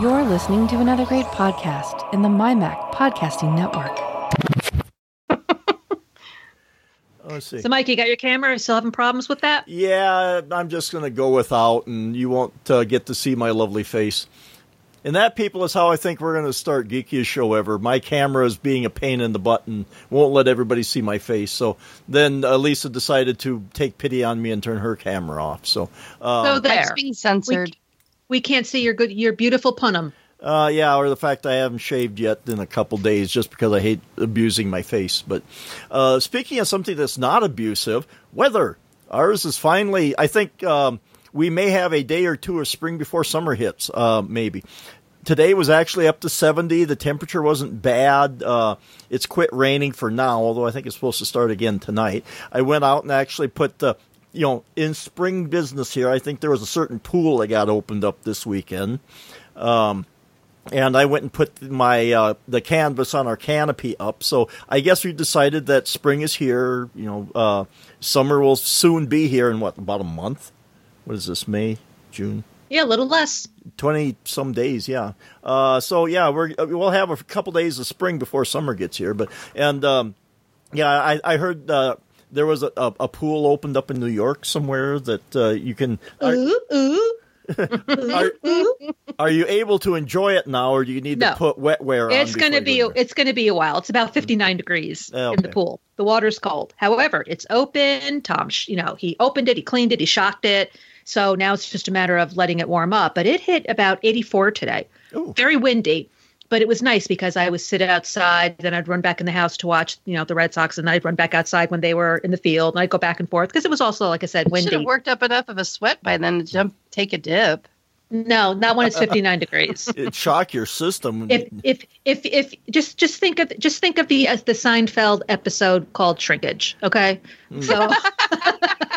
You're listening to another great podcast in the MyMac Podcasting Network. Let's see. So, Mike, you got your camera? Still having problems with that? Yeah, I'm just going to go without, and you won't uh, get to see my lovely face. And that, people, is how I think we're going to start Geekiest Show ever. My camera is being a pain in the butt and won't let everybody see my face. So then uh, Lisa decided to take pity on me and turn her camera off. So, uh, So there. That's being censored. We can't see your good, your beautiful punim. Uh, yeah, or the fact I haven't shaved yet in a couple days just because I hate abusing my face. But uh, speaking of something that's not abusive, weather. Ours is finally, I think um, we may have a day or two of spring before summer hits, uh, maybe. Today was actually up to 70. The temperature wasn't bad. Uh, it's quit raining for now, although I think it's supposed to start again tonight. I went out and actually put the, you know, in spring business here, I think there was a certain pool that got opened up this weekend. Um, and I went and put my uh, the canvas on our canopy up. So I guess we decided that spring is here. You know, uh, summer will soon be here in what about a month? What is this? May, June, Yeah, a little less. twenty some days. Yeah. Uh, so yeah, we're we'll have a couple days of spring before summer gets here. But and um, yeah, I, I heard. There was a, a, a pool opened up in New York somewhere that uh, you can. Are, Ooh, ooh. are, are you able to enjoy it now, or do you need No. to put wetware on? It's going to be it's going to be a while. It's about 59 degrees Oh, in the pool. The water's cold. However, it's open. Tom, you know, he opened it, he cleaned it, he shocked it. So now it's just a matter of letting it warm up. But it hit about 84 today. Ooh. Very windy, but it was nice because I would sit outside, then I'd run back in the house to watch, you know, the Red Sox, and then I'd run back outside when they were in the field, and I'd go back and forth because it was also, like I said, windy. Should have worked up enough of a sweat by then to jump, take a dip. No, not when it's 59 degrees. it shock your system. if if if if just just think of just think of the uh, the Seinfeld episode called Shrinkage. Okay, so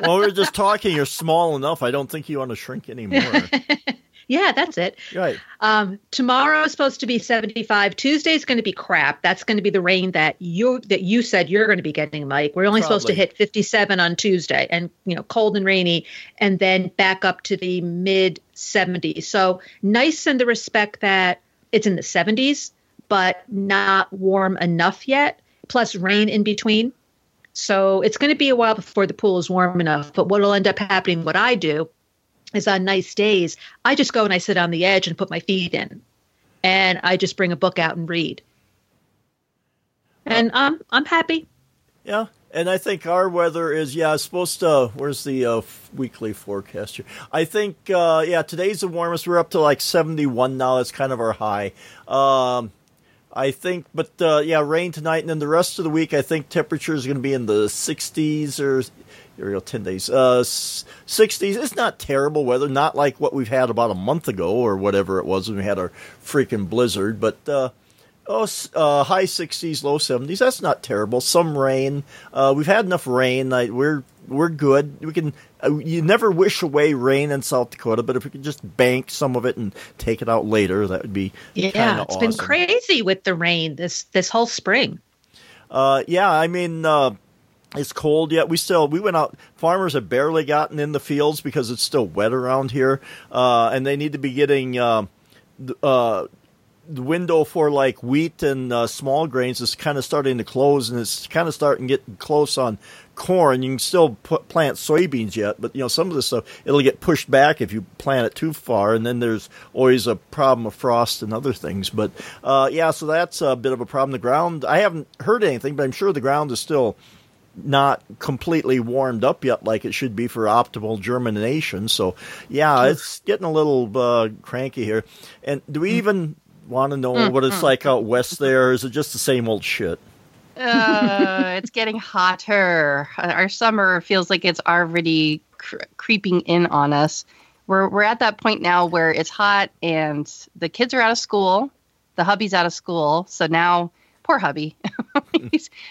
well, we were just talking. You're small enough. I don't think you want to shrink anymore. yeah, that's it. right. Um, tomorrow is supposed to be 75. Tuesday is going to be crap. That's going to be the rain that you that you said you're going to be getting, Mike. We're only supposed to hit 57 on Tuesday, and you know, cold and rainy, and then back up to the mid 70s. So nice in the respect that it's in the 70s, but not warm enough yet. Plus rain in between. So it's going to be a while before the pool is warm enough. But what will end up happening, what I do, is on nice days, I just go and I sit on the edge and put my feet in, and I just bring a book out and read. And I'm I'm happy. Yeah. And I think our weather is yeah it's supposed to. Where's the uh, weekly forecast here? I think uh, yeah today's the warmest. We're up to like 71 now. That's kind of our high. Um, I think, but uh, yeah, rain tonight, and then the rest of the week, I think temperature is going to be in the 60s or go, 10 days, uh, 60s. It's not terrible weather, not like what we've had about a month ago or whatever it was when we had our freaking blizzard, but uh, oh, uh, high 60s, low 70s. That's not terrible. Some rain. Uh, we've had enough rain. I, we're we're good. We can. Uh, you never wish away rain in South Dakota, but if we could just bank some of it and take it out later, that would be Yeah, it's been crazy with the rain this this whole spring. Uh, yeah, I mean, uh, it's cold yet. We still we went out. Farmers have barely gotten in the fields because it's still wet around here, uh, and they need to be getting. Uh, uh, the window for like wheat and uh, small grains is kind of starting to close, and it's kind of starting to get close on corn. You can still put, plant soybeans yet, but you know some of this stuff it'll get pushed back if you plant it too far, and then there's always a problem of frost and other things. But uh, yeah, so that's a bit of a problem. The ground I haven't heard anything, but I'm sure the ground is still not completely warmed up yet like it should be for optimal germination. So, yeah, it's getting a little uh, cranky here. And do we even want to know what it's like out west there? Is it just the same old shit? Uh, it's getting hotter. Our summer feels like it's already cr- creeping in on us. We're we're at that point now where it's hot and the kids are out of school, the hubby's out of school, so now poor hubby.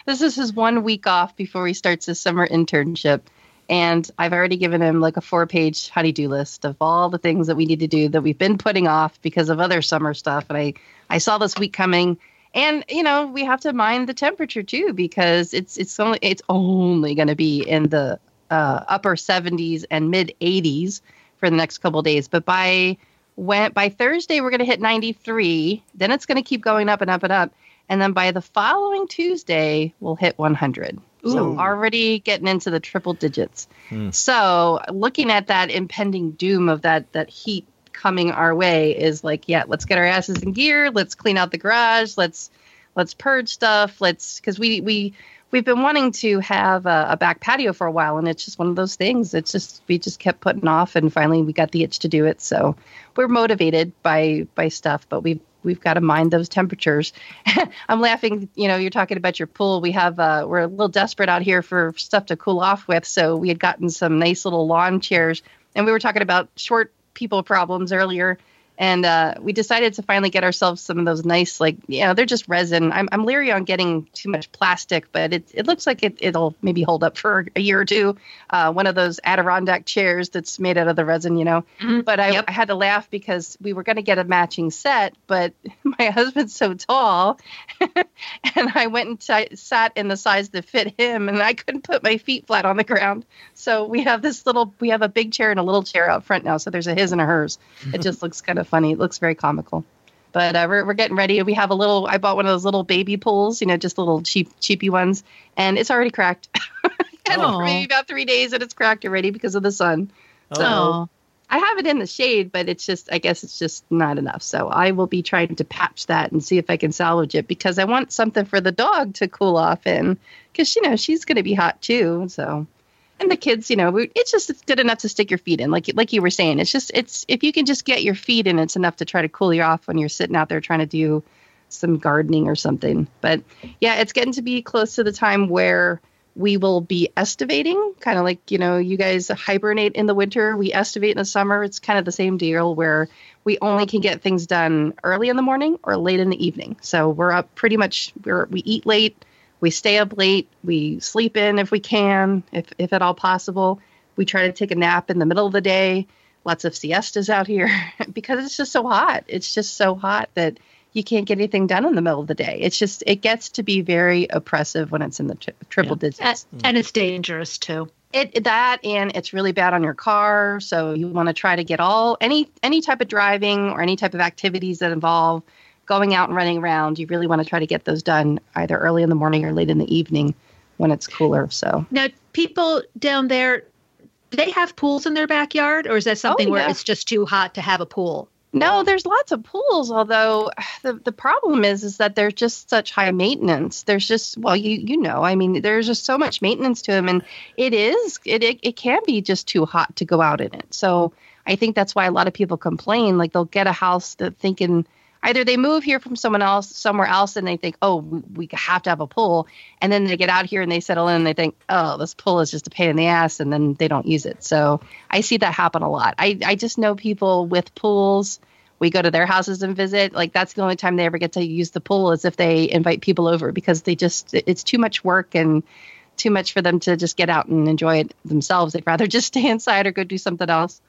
This is his one week off before he starts his summer internship. And I've already given him like a four page honey-do list of all the things that we need to do that we've been putting off because of other summer stuff. And I, I saw this week coming. And you know, we have to mind the temperature too because it's it's only it's only going to be in the uh, upper 70s and mid 80s for the next couple days. But by When by Thursday we're going to hit 93. Then it's going to keep going up and up and up, and then by the following Tuesday we'll hit 100. So already getting into the triple digits. Hmm. So looking at that impending doom of that that heat coming our way is like, yeah, let's get our asses in gear. Let's clean out the garage. Let's let's purge stuff. Let's because we we we've been wanting to have a, a back patio for a while, and it's just one of those things. It's just we just kept putting off, and finally we got the itch to do it. So we're motivated by by stuff, but we've we've got to mind those temperatures. I'm laughing. You know, you're talking about your pool. We have uh, we're a little desperate out here for stuff to cool off with, so we had gotten some nice little lawn chairs, and we were talking about short people problems earlier. And uh, we decided to finally get ourselves some of those nice, like, you know, they're just resin. I'm, I'm leery on getting too much plastic, but it, it looks like it, it'll maybe hold up for a year or two. Uh, one of those Adirondack chairs that's made out of the resin, you know. But I, Yep. I had to laugh because we were going to get a matching set, but my husband's so tall. and I went and t- sat in the size that fit him, and I couldn't put my feet flat on the ground. So we have this little, we have a big chair and a little chair out front now. So there's a his and a hers. It just looks kind of funny. It looks very comical. But uh, we're, we're getting ready. We have a little, I bought one of those little baby pools, you know, just little cheap, cheapy ones, and it's already cracked. and Oh. maybe about three days and it's cracked already because of the sun. So Oh. I have it in the shade, but it's just, I guess it's just not enough. So I will be trying to patch that and see if I can salvage it because I want something for the dog to cool off in because, you know, she's going to be hot too. So, and the kids, you know, it's just it's good enough to stick your feet in. Like, like you were saying, it's just, it's, if you can just get your feet in, it's enough to try to cool you off when you're sitting out there trying to do some gardening or something. But yeah, it's getting to be close to the time where we will be estivating, kind of like, you know, you guys hibernate in the winter, we estivate in the summer. It's kind of the same deal where we only can get things done early in the morning or late in the evening. So we're up pretty much, we're, we eat late, we stay up late, we sleep in if we can, if, if at all possible. We try to take a nap in the middle of the day. Lots of siestas out here because it's just so hot. It's just so hot that you can't get anything done in the middle of the day. It's just it gets to be very oppressive when it's in the tri- triple And, digits. and it's dangerous too. It that and it's really bad on your car. So you want to try to get all any any type of driving or any type of activities that involve going out and running around. You really want to try to get those done either early in the morning or late in the evening when it's cooler. So Now, people down there, do they have pools in their backyard, or is that something oh, where yeah. it's just too hot to have a pool? No, there's lots of pools. Although the the problem is is that they're just such high maintenance. There's just well, you you know, I mean, there's just so much maintenance to them, and it is it it, it can be just too hot to go out in it. So I think that's why a lot of people complain. Like they'll get a house that thinking either they move here from someone else somewhere else and they think, oh, we, have to have a pool, and then they get out here and they settle in and they think, oh, this pool is just a pain in the ass, and then they don't use it. So I see that happen a lot. I I just know people with pools. We go to their houses and visit. Like that's the only time they ever get to use the pool is if they invite people over because they just it's too much work and too much for them to just get out and enjoy it themselves. They'd rather just stay inside or go do something else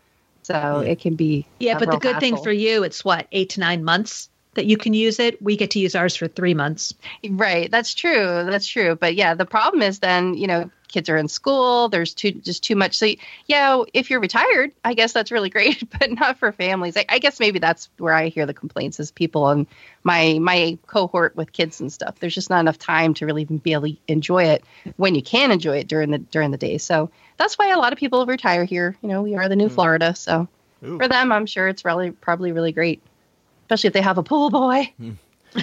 so it can be Yeah, but the real good thing for you, it's what eight to nine months that you can use it. We get to use ours for three months. Right. That's true. That's true. But yeah, the problem is then, you know, kids are in school. There's too just too much. So yeah, if you're retired, I guess that's really great, but not for families. I, I guess maybe that's where I hear the complaints is people on my my cohort with kids and stuff. There's just not enough time to really even be able to enjoy it when you can enjoy it during the during the day. So that's why a lot of people retire here. You know, we are the new Florida. So Ooh. for them, I'm sure it's really probably really great, especially if they have a pool boy.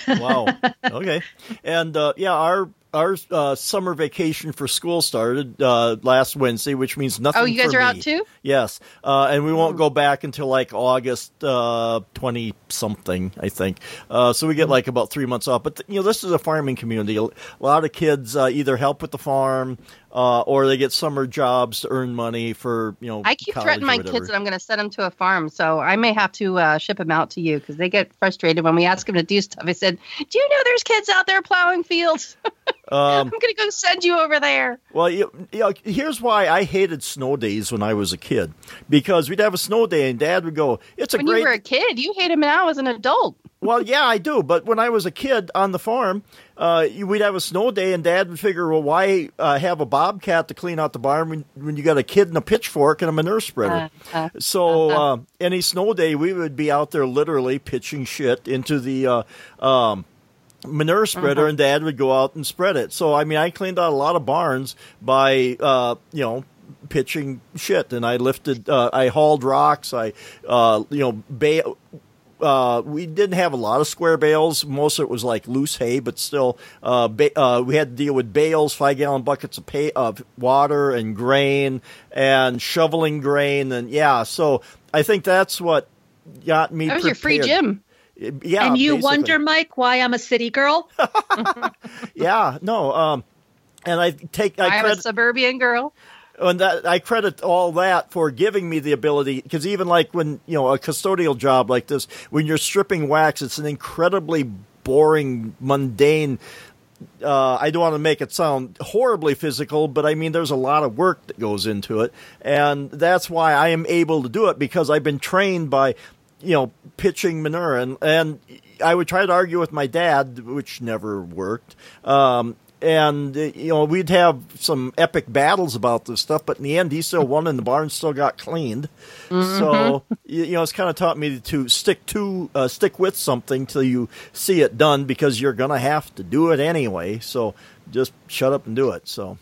wow. Okay. And uh, yeah, our our uh, summer vacation for school started uh, last Wednesday, which means nothing. Oh, you guys are out too? Yes, uh, and we won't go back until like August twenty something, I think. Uh, so we get like about three months off. But th- you know, this is a farming community. A lot of kids uh, either help with the farm uh, or they get summer jobs to earn money for you know. I keep threatening my kids that I'm going to send them to a farm, so I may have to uh, ship them out to you because they get frustrated when we ask them to do stuff. I said, "Do you know there's kids out there plowing fields? Um, I'm going to go send you over there." Well, you, you know, here's why I hated snow days when I was a kid. Because we'd have a snow day and Dad would go, "It's a When great." When you were a kid, you hate them now as an adult. Well, yeah, I do. But when I was a kid on the farm, uh, we'd have a snow day, and Dad would figure, well, why uh, have a bobcat to clean out the barn when, when you got a kid and a pitchfork and a manure spreader? Uh, so uh, any snow day, we would be out there literally pitching shit into the uh, um, manure spreader, and Dad would go out and spread it. So I mean, I cleaned out a lot of barns by uh, you know pitching shit, and I lifted, uh, I hauled rocks, I uh, you know ba- uh, we didn't have a lot of square bales. Most of it was like loose hay, but still, uh, ba- uh, we had to deal with bales, five gallon buckets of, pay- of water and grain, and shoveling grain, and yeah. So I think that's what got me. That was your free gym. Yeah, and you basically. wonder, Mike, why I'm a city girl? Yeah, no. Um, and I take I I'm a suburban girl. And that I credit all that for giving me the ability because even like when you know a custodial job like this, when you're stripping wax, it's an incredibly boring, mundane. Uh, I don't want to make it sound horribly physical, but I mean there's a lot of work that goes into it, and that's why I am able to do it because I've been trained by, you know, pitching manure, and and I would try to argue with my dad, which never worked. Um, and uh, you know we'd have some epic battles about this stuff, but in the end, he still won, and the barn still got cleaned. So you, you know, it's kind of taught me to stick to uh, stick with something till you see it done, because you're gonna have to do it anyway. So just shut up and do it. So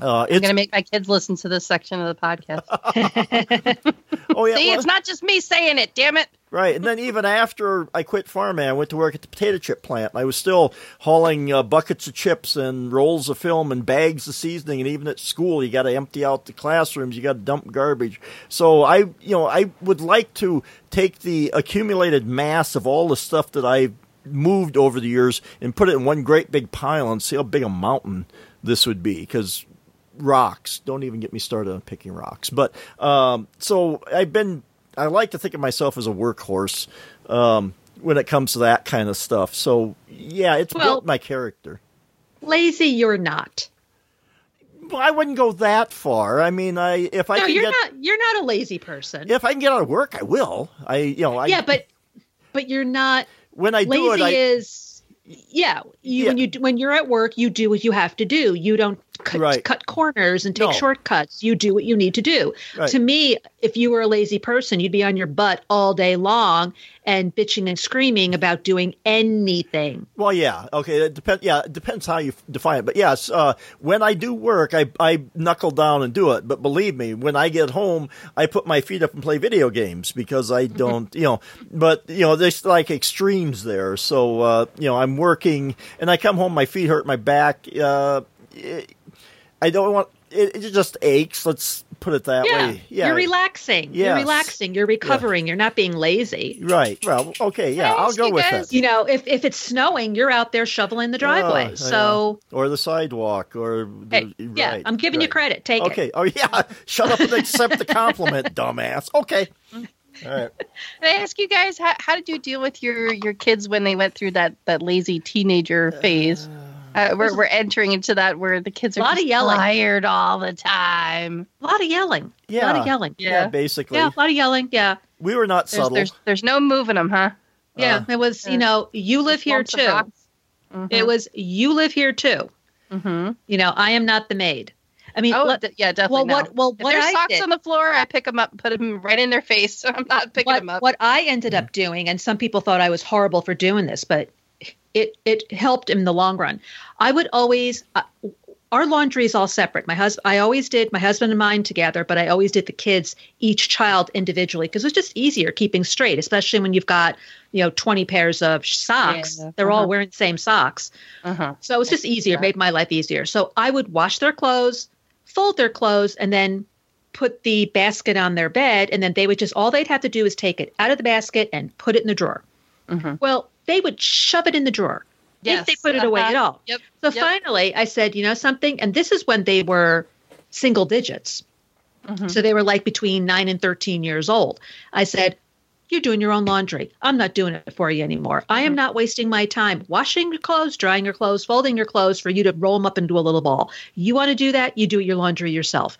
uh, I'm going to make my kids listen to this section of the podcast. oh yeah, See, well- it's not just me saying it, damn it. Right, and then even after I quit farming, I went to work at the potato chip plant. I was still hauling uh, buckets of chips and rolls of film and bags of seasoning. And even at school, you got to empty out the classrooms. You got to dump garbage. So I, you know, I would like to take the accumulated mass of all the stuff that I've moved over the years and put it in one great big pile and see how big a mountain this would be. Because rocks. Don't even get me started on picking rocks. But um, so I've been. I like to think of myself as a workhorse um, when it comes to that kind of stuff. So yeah, it's Well- built my character. Lazy, you're not. Well, I wouldn't go that far. I mean, I if I no, can you're get not. You're not a lazy person. if I can get out of work, I will. I you know I yeah, but but you're not. when I do lazy it, I is yeah, you, when you when you're at work you do what you have to do you don't cut, Right. cut corners and take No. shortcuts you do what you need to do Right. to me if you were a lazy person you'd be on your butt all day long and bitching and screaming about doing anything Well, yeah, okay. It depends. Yeah, it depends how you define it. But yes, uh, when I do work, I I knuckle down and do it. But believe me, when I get home, I put my feet up and play video games because I don't, you know. But you know, there's like extremes there. So uh, you know, I'm working and I come home, my feet hurt, my back. Uh, it, I don't want. It, it just aches. Let's put it that yeah, way. Yeah, you're relaxing Yes. you're relaxing you're recovering you're not being lazy Right. Well, okay. Yeah, Can I I'll go you with guys- it. you know if if it's snowing you're out there shoveling the driveway Oh, so yeah. or the sidewalk, or hey, the, yeah right, i'm giving you credit take it Okay. Oh yeah. Shut up and accept the compliment, dumbass. Okay. All right. Can I ask you guys how, how did you deal with your your kids when they went through that that lazy teenager phase? Uh, we're we're entering into that where the kids are Lot of yelling. tired all the time. a lot of yelling Yeah. a lot Yeah. of yelling Yeah. Yeah. basically, yeah a lot of yelling yeah we were not There's subtle. there's, there's no moving them, huh? Yeah, Uh, it was, you know, you live here Lumps of too. It was, you live here too. Mm-hmm. You know, I am not the maid. I mean, Oh, let- d- yeah, definitely. well, no. what, well, if what there's I socks did, on the floor, I pick them up, put them right in their face. So I'm not picking what, them up. what I ended up doing, and some people thought I was horrible for doing this, but it, it helped in the long run. I would always, uh, our laundry is all separate. My husband, I always did my husband and mine together, but I always did the kids, each child individually, because it's just easier keeping straight, especially when you've got, you know, 20 pairs of socks. Yeah, They're uh-huh. all wearing the same socks. uh-huh. So it was just easier, made my life easier. So I would wash their clothes, fold their clothes, and then put the basket on their bed. And then they would just, all they'd have to do is take it out of the basket and put it in the drawer. Mhm. Well, they would shove it in the drawer Yes, if they put it away uh-huh. at all. Yep. So yep. finally, I said, you know something? And this is when they were single digits. Mhm. So they were like between nine and 13 years old. I said, You're doing your own laundry. I'm not doing it for you anymore. I am not wasting my time washing your clothes, drying your clothes, folding your clothes for you to roll them up into a little ball. You want to do that? You do your laundry yourself.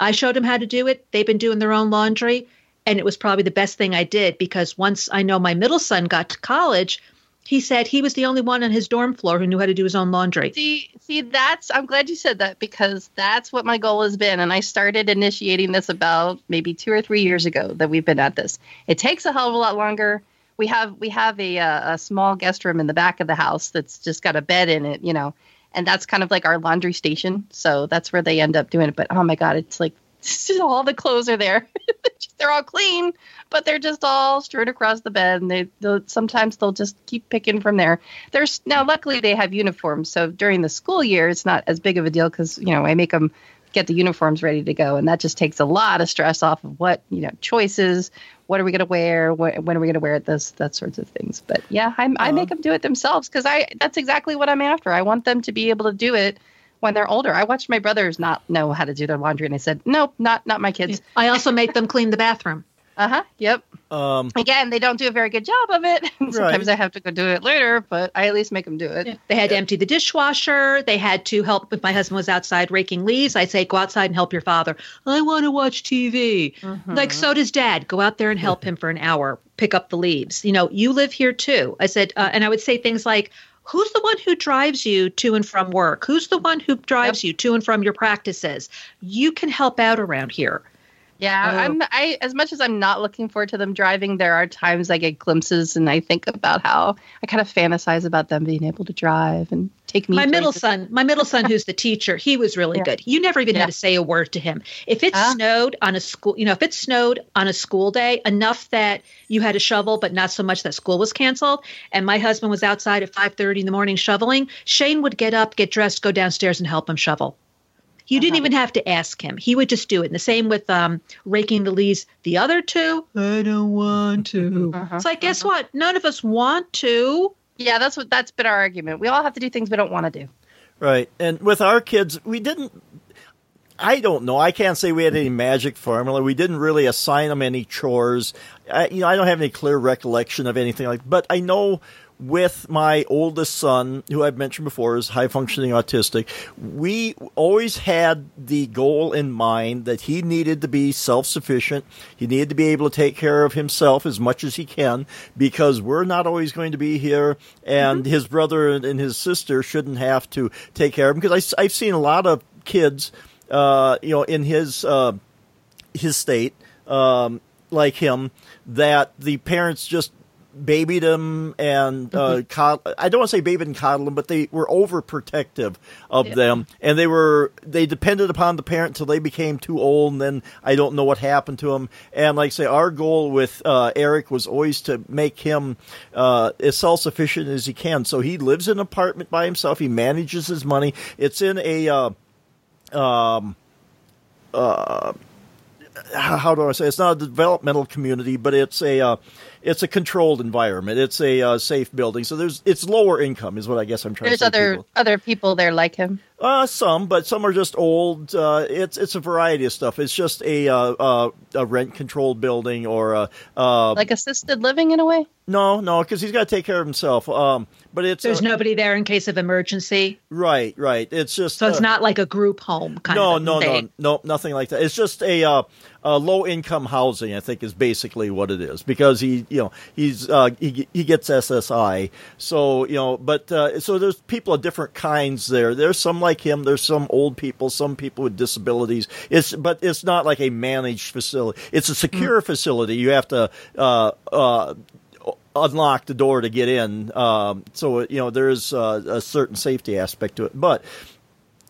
I showed them how to do it. They've been doing their own laundry. And it was probably the best thing I did because once I know my middle son got to college, he said he was the only one on his dorm floor who knew how to do his own laundry. See, see, that's I'm glad you said that because that's what my goal has been, and I started initiating this about maybe two or three years ago that we've been at this. It takes a hell of a lot longer. We have we have a uh, a small guest room in the back of the house that's just got a bed in it, you know, and that's kind of like our laundry station. So that's where they end up doing it. But oh my god, it's like all the clothes are there. they're all clean, but they're just all strewn across the bed, and they they'll, sometimes they'll just keep picking from there. There's now luckily they have uniforms, so during the school year it's not as big of a deal because you know I make them get the uniforms ready to go, and that just takes a lot of stress off of what you know choices. What are we going to wear? What, when are we going to wear it? Those that sorts of things. But yeah, I, I uh-huh. make them do it themselves because I that's exactly what I'm after. I want them to be able to do it when they're older. I watched my brothers not know how to do their laundry, and I said, "Nope, not not my kids." I also make them clean the bathroom. Uh huh. Yep. Um, Again, they don't do a very good job of it. Sometimes I have to go do it later, but I at least make them do it. Yeah. They had to empty the dishwasher. They had to help if my husband was outside raking leaves. I'd say, go outside and help your father. I want to watch TV. Mm-hmm. Like, so does dad. Go out there and help him for an hour, pick up the leaves. You know, you live here too. I said, uh, and I would say things like, who's the one who drives you to and from work? Who's the one who drives Yep. you to and from your practices? You can help out around here. Yeah, Oh. I'm. I as much as I'm not looking forward to them driving, there are times I get glimpses and I think about how I kind of fantasize about them being able to drive and take me. my middle places. son, my middle son, who's the teacher, he was really Yeah. good. You never even Yeah. had to say a word to him. If it snowed on a school, you know, if it snowed on a school day enough that you had to shovel, but not so much that school was canceled, and my husband was outside at five thirty in the morning shoveling, Shane would get up, get dressed, go downstairs, and help him shovel. You didn't Uh-huh. even have to ask him; he would just do it. And the same with um, raking the leaves. The other two, I don't want to. Uh-huh, It's like, guess what? None of us want to. Yeah, that's what that's been our argument. We all have to do things we don't want to do. Right. And with our kids, we didn't. I don't know. I can't say we had any magic formula. We didn't really assign them any chores. I, you know, I don't have any clear recollection of anything like. But I know with my oldest son, who I've mentioned before is high functioning autistic, we always had the goal in mind that he needed to be self sufficient. He needed to be able to take care of himself as much as he can because we're not always going to be here, and his brother and his sister shouldn't have to take care of him. Because I, I've seen a lot of kids, uh, you know, in his uh, his state, um, like him, that the parents just babied him and uh, cod- I don't want to say babied and coddled him, but they were overprotective of them, and they were they depended upon the parent until they became too old, and then I don't know what happened to him. And like I say, our goal with uh, Eric was always to make him uh, as self sufficient as he can. So he lives in an apartment by himself. He manages his money. It's in a um uh, how do I say? It's not a developmental community, but it's a uh, it's a controlled environment. It's a uh, safe building. So there's it's lower income is what I guess I'm trying There's to say. There's other people. other people there like him. Uh, some, but some are just old. Uh, it's it's a variety of stuff. It's just a uh, uh, a rent controlled building or a uh, Like assisted living in a way. no no because he's got to take care of himself. Um, but it's There's uh, nobody there in case of emergency, right right. It's just so it's uh, not like a group home kind no, of no, thing. no, no, nothing like that. It's just a, uh, uh, low income housing. I think is basically what it is because he, you know, he's uh, he he gets SSI. So you know, but uh, so there's people of different kinds there. There's some like him. There's some old people. Some people with disabilities. It's but it's not like a managed facility. It's a secure facility. You have to. Uh, uh, unlock the door to get in. Um, so you know there's uh, a certain safety aspect to it, but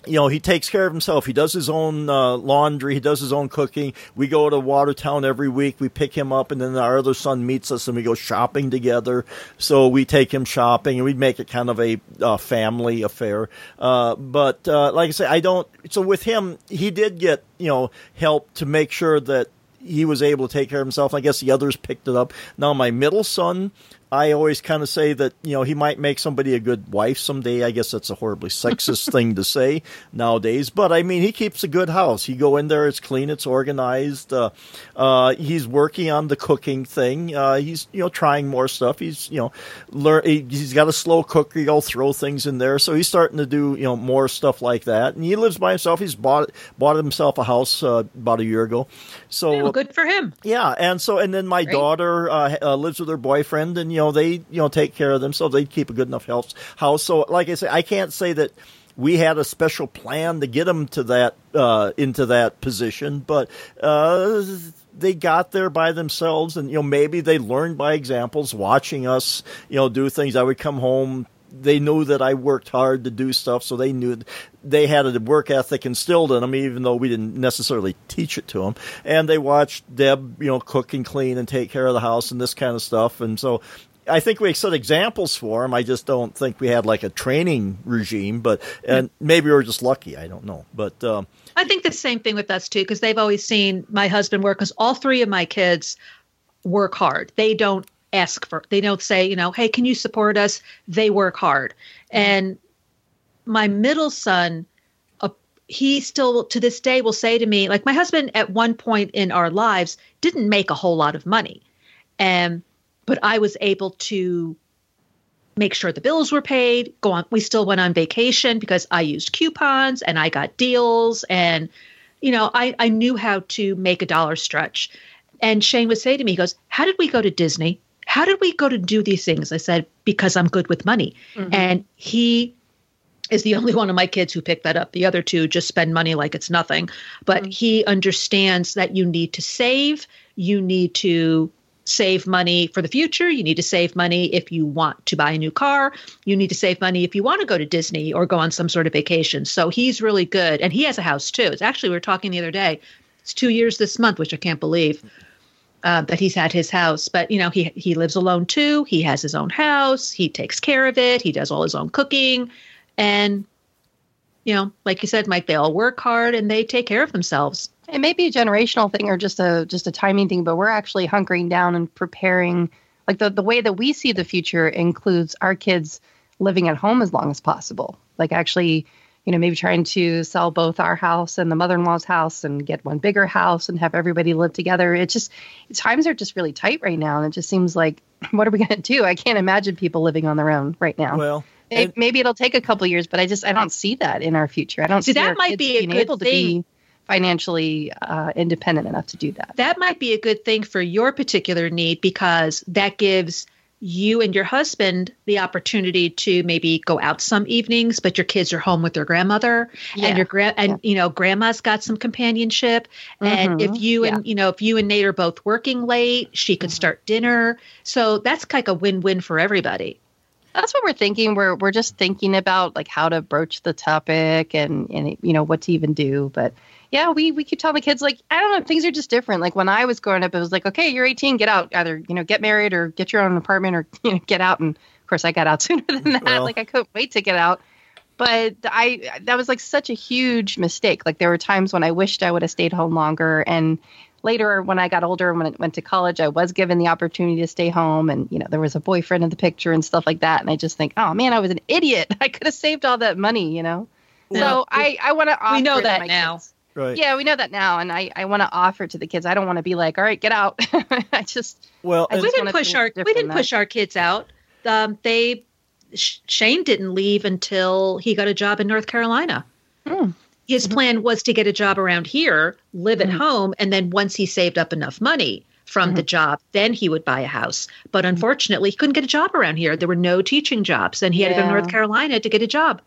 you know, he takes care of himself. He does his own uh, laundry. He does his own cooking. We go to Watertown every week. We pick him up, and then our other son meets us, and we go shopping together. So we take him shopping, and we make it kind of a uh, family affair. Uh, but uh, like I say, I don't. So with him, he did get you know help to make sure that he was able to take care of himself. I guess the others picked it up. Now my middle son. I always kind of say that you know he might make somebody a good wife someday. I guess that's a horribly sexist thing to say nowadays, but I mean he keeps a good house. He go in there, it's clean, it's organized. Uh, uh, he's working on the cooking thing. Uh, he's you know trying more stuff. He's you know learn. He, he's got a slow cooker. He'll throw things in there, so he's starting to do you know more stuff like that. And he lives by himself. He's bought bought himself a house uh, about a year ago. So Yeah, well, good for him. yeah, and so and then my Great. daughter uh, uh, lives with her boyfriend, and you know they you know take care of themselves. They keep a good enough health house. So like I say, I can't say that we had a special plan to get them to that uh, into that position, but uh, they got there by themselves, and you know maybe they learned by examples, watching us you know do things. I would come home. They knew that I worked hard to do stuff, so they knew they had a work ethic instilled in them, even though we didn't necessarily teach it to them. And they watched Deb, you know, cook and clean and take care of the house and this kind of stuff. And so I think we set examples for them. I just don't think we had like a training regime, but and maybe we are just lucky. I don't know, but um, I think the same thing with us too, because they've always seen my husband work. Because all three of my kids work hard. They don't ask for. They don't say, you know, hey, can you support us? They work hard. And my middle son, uh, he still to this day will say to me, like my husband at one point in our lives didn't make a whole lot of money, and but I was able to make sure the bills were paid. Go on. We still went on vacation because I used coupons and I got deals and you know, I, I knew how to make a dollar stretch. And Shane would say to me, he goes, How did we go to Disney? How did we go to do these things? I said, Because I'm good with money. Mm-hmm. And he is the only one of my kids who picked that up. The other two just spend money like it's nothing. But mm-hmm. he understands that you need to save, you need to save money for the future, you need to save money if you want to buy a new car, you need to save money if you want to go to Disney or go on some sort of vacation. So he's really good. And he has a house too. It's actually, we were talking the other day, it's two years this month, which I can't believe. Uh, that he's had his house, but you know he he lives alone too. He has his own house. He takes care of it. He does all his own cooking, and you know, like you said, Mike, they all work hard and they take care of themselves. It may be a generational thing or just a just a timing thing, but we're actually hunkering down and preparing. Like the the way that we see the future includes our kids living at home as long as possible. Like actually, you know, maybe trying to sell both our house and the mother-in-law's house and get one bigger house and have everybody live together. It just times are just really tight right now, and it just seems like what are we going to do? I can't imagine people living on their own right now. well, May- and- maybe it'll take a couple years, but I just I don't see that in our future. I don't See, see, that our might kids be a being good able to thing. be financially uh, independent enough to do that. That might be a good thing for your particular need because that gives you and your husband the opportunity to maybe go out some evenings, but your kids are home with their grandmother Yeah. and your grand and you know grandma's got some companionship. And if Mhm. you Yeah. and you know if you and Nate are both working late, she could start dinner. So that's like a win-win for everybody. That's what we're thinking. We're we're just thinking about like how to broach the topic and and you know what to even do. But yeah, we we keep telling the kids like I don't know, things are just different. Like when I was growing up, it was like okay, you're 18, get out. Either you know get married or get your own apartment or you know get out. And of course, I got out sooner than that. Well. like I couldn't wait to get out. But I that was like such a huge mistake. Like there were times when I wished I would have stayed home longer and later when I got older and when I went to college, I was given the opportunity to stay home and you know, there was a boyfriend in the picture and stuff like that. And I just think, oh man, I was an idiot. I could have saved all that money, you know? Well, so I, I want to offer we know that now. kids. Right. Yeah, we know that now. And I, I want to offer to the kids. I don't want to be like, all right, get out. I just, Well, I and- we didn't push our we didn't push our kids out. Um, they Shane didn't leave until he got a job in North Carolina. Hmm. His plan was to get a job around here, live at Mhm. home, and then once he saved up enough money from the job, then he would buy a house. But unfortunately, he couldn't get a job around here. There were no teaching jobs, and he had to go to North Carolina to get a job.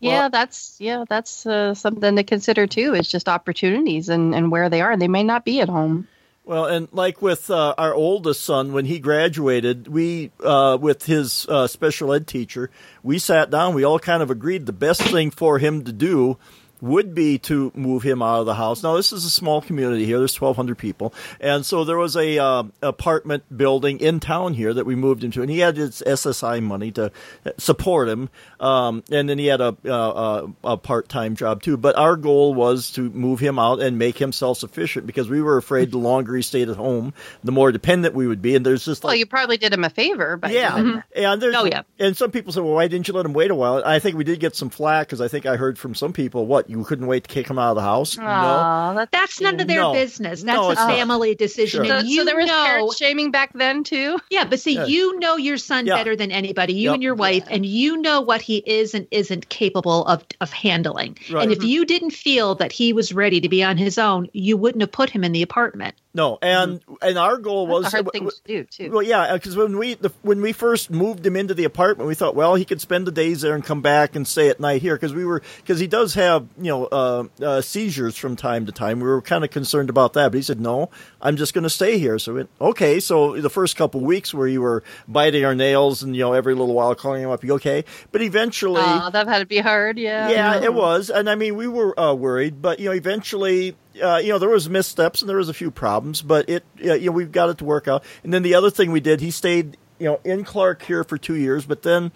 Yeah, Well- that's, yeah, that's uh, something to consider too. Is just opportunities and, and where they are. They may not be at home. Well, and like with uh, our oldest son, when he graduated, we, uh, with his uh, special ed teacher, we sat down. We all kind of agreed the best thing for him to do would be to move him out of the house. Now, this is a small community here. There's 1,200 people. And so there was a uh, apartment building in town here that we moved into. And he had his SSI money to support him. Um, and then he had a, uh, a part-time job too. But our goal was to move him out and make him self-sufficient because we were afraid the longer he stayed at home, the more dependent we would be. And there's just like, well, you probably did him a favor, but yeah, and there's Oh, yeah. and some people said, well, why didn't you let him wait a while? I think we did get some flack because I think I heard from some people, what you couldn't wait to kick him out of the house? no, that's That's none of their No. business. That's No, a it's not. family decision. Sure. And so, you so there was know, parent shaming back then too. yeah, but see, Yeah. you know your son Yeah. better than anybody, you Yep. and your wife, and you know what he is and isn't capable of, of handling. Right. And if you didn't feel that he was ready to be on his own, you wouldn't have put him in the apartment. No, and and our goal was That's a hard thing to do too. Well, yeah, because when we the, when we first moved him into the apartment, we thought, well, he could spend the days there and come back and stay at night here because we were because he does have you know uh, uh, seizures from time to time. We were kind of concerned about that, but he said, no, I'm just going to stay here. So we went, okay, so the first couple weeks where you were biting our nails and you know every little while calling him up, you okay? But eventually, Aw, that had to be hard. Yeah. yeah, it was, and I mean, we were uh, worried, but you know, eventually, uh, you know, there was missteps and there was a few problems, but it, uh, you know, we've got it to work out. And then the other thing we did, he stayed, you know, in Clark here for two years, but then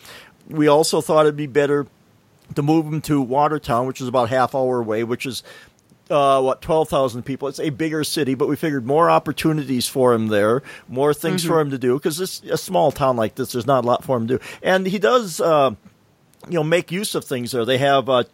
we also thought it'd be better to move him to Watertown, which is about half hour away, which is uh, what twelve thousand people. It's a bigger city, but we figured more opportunities for him there, more things for him to do because it's a small town like this. There's not a lot for him to do, and he does. Uh, you know, make use of things there. They have a,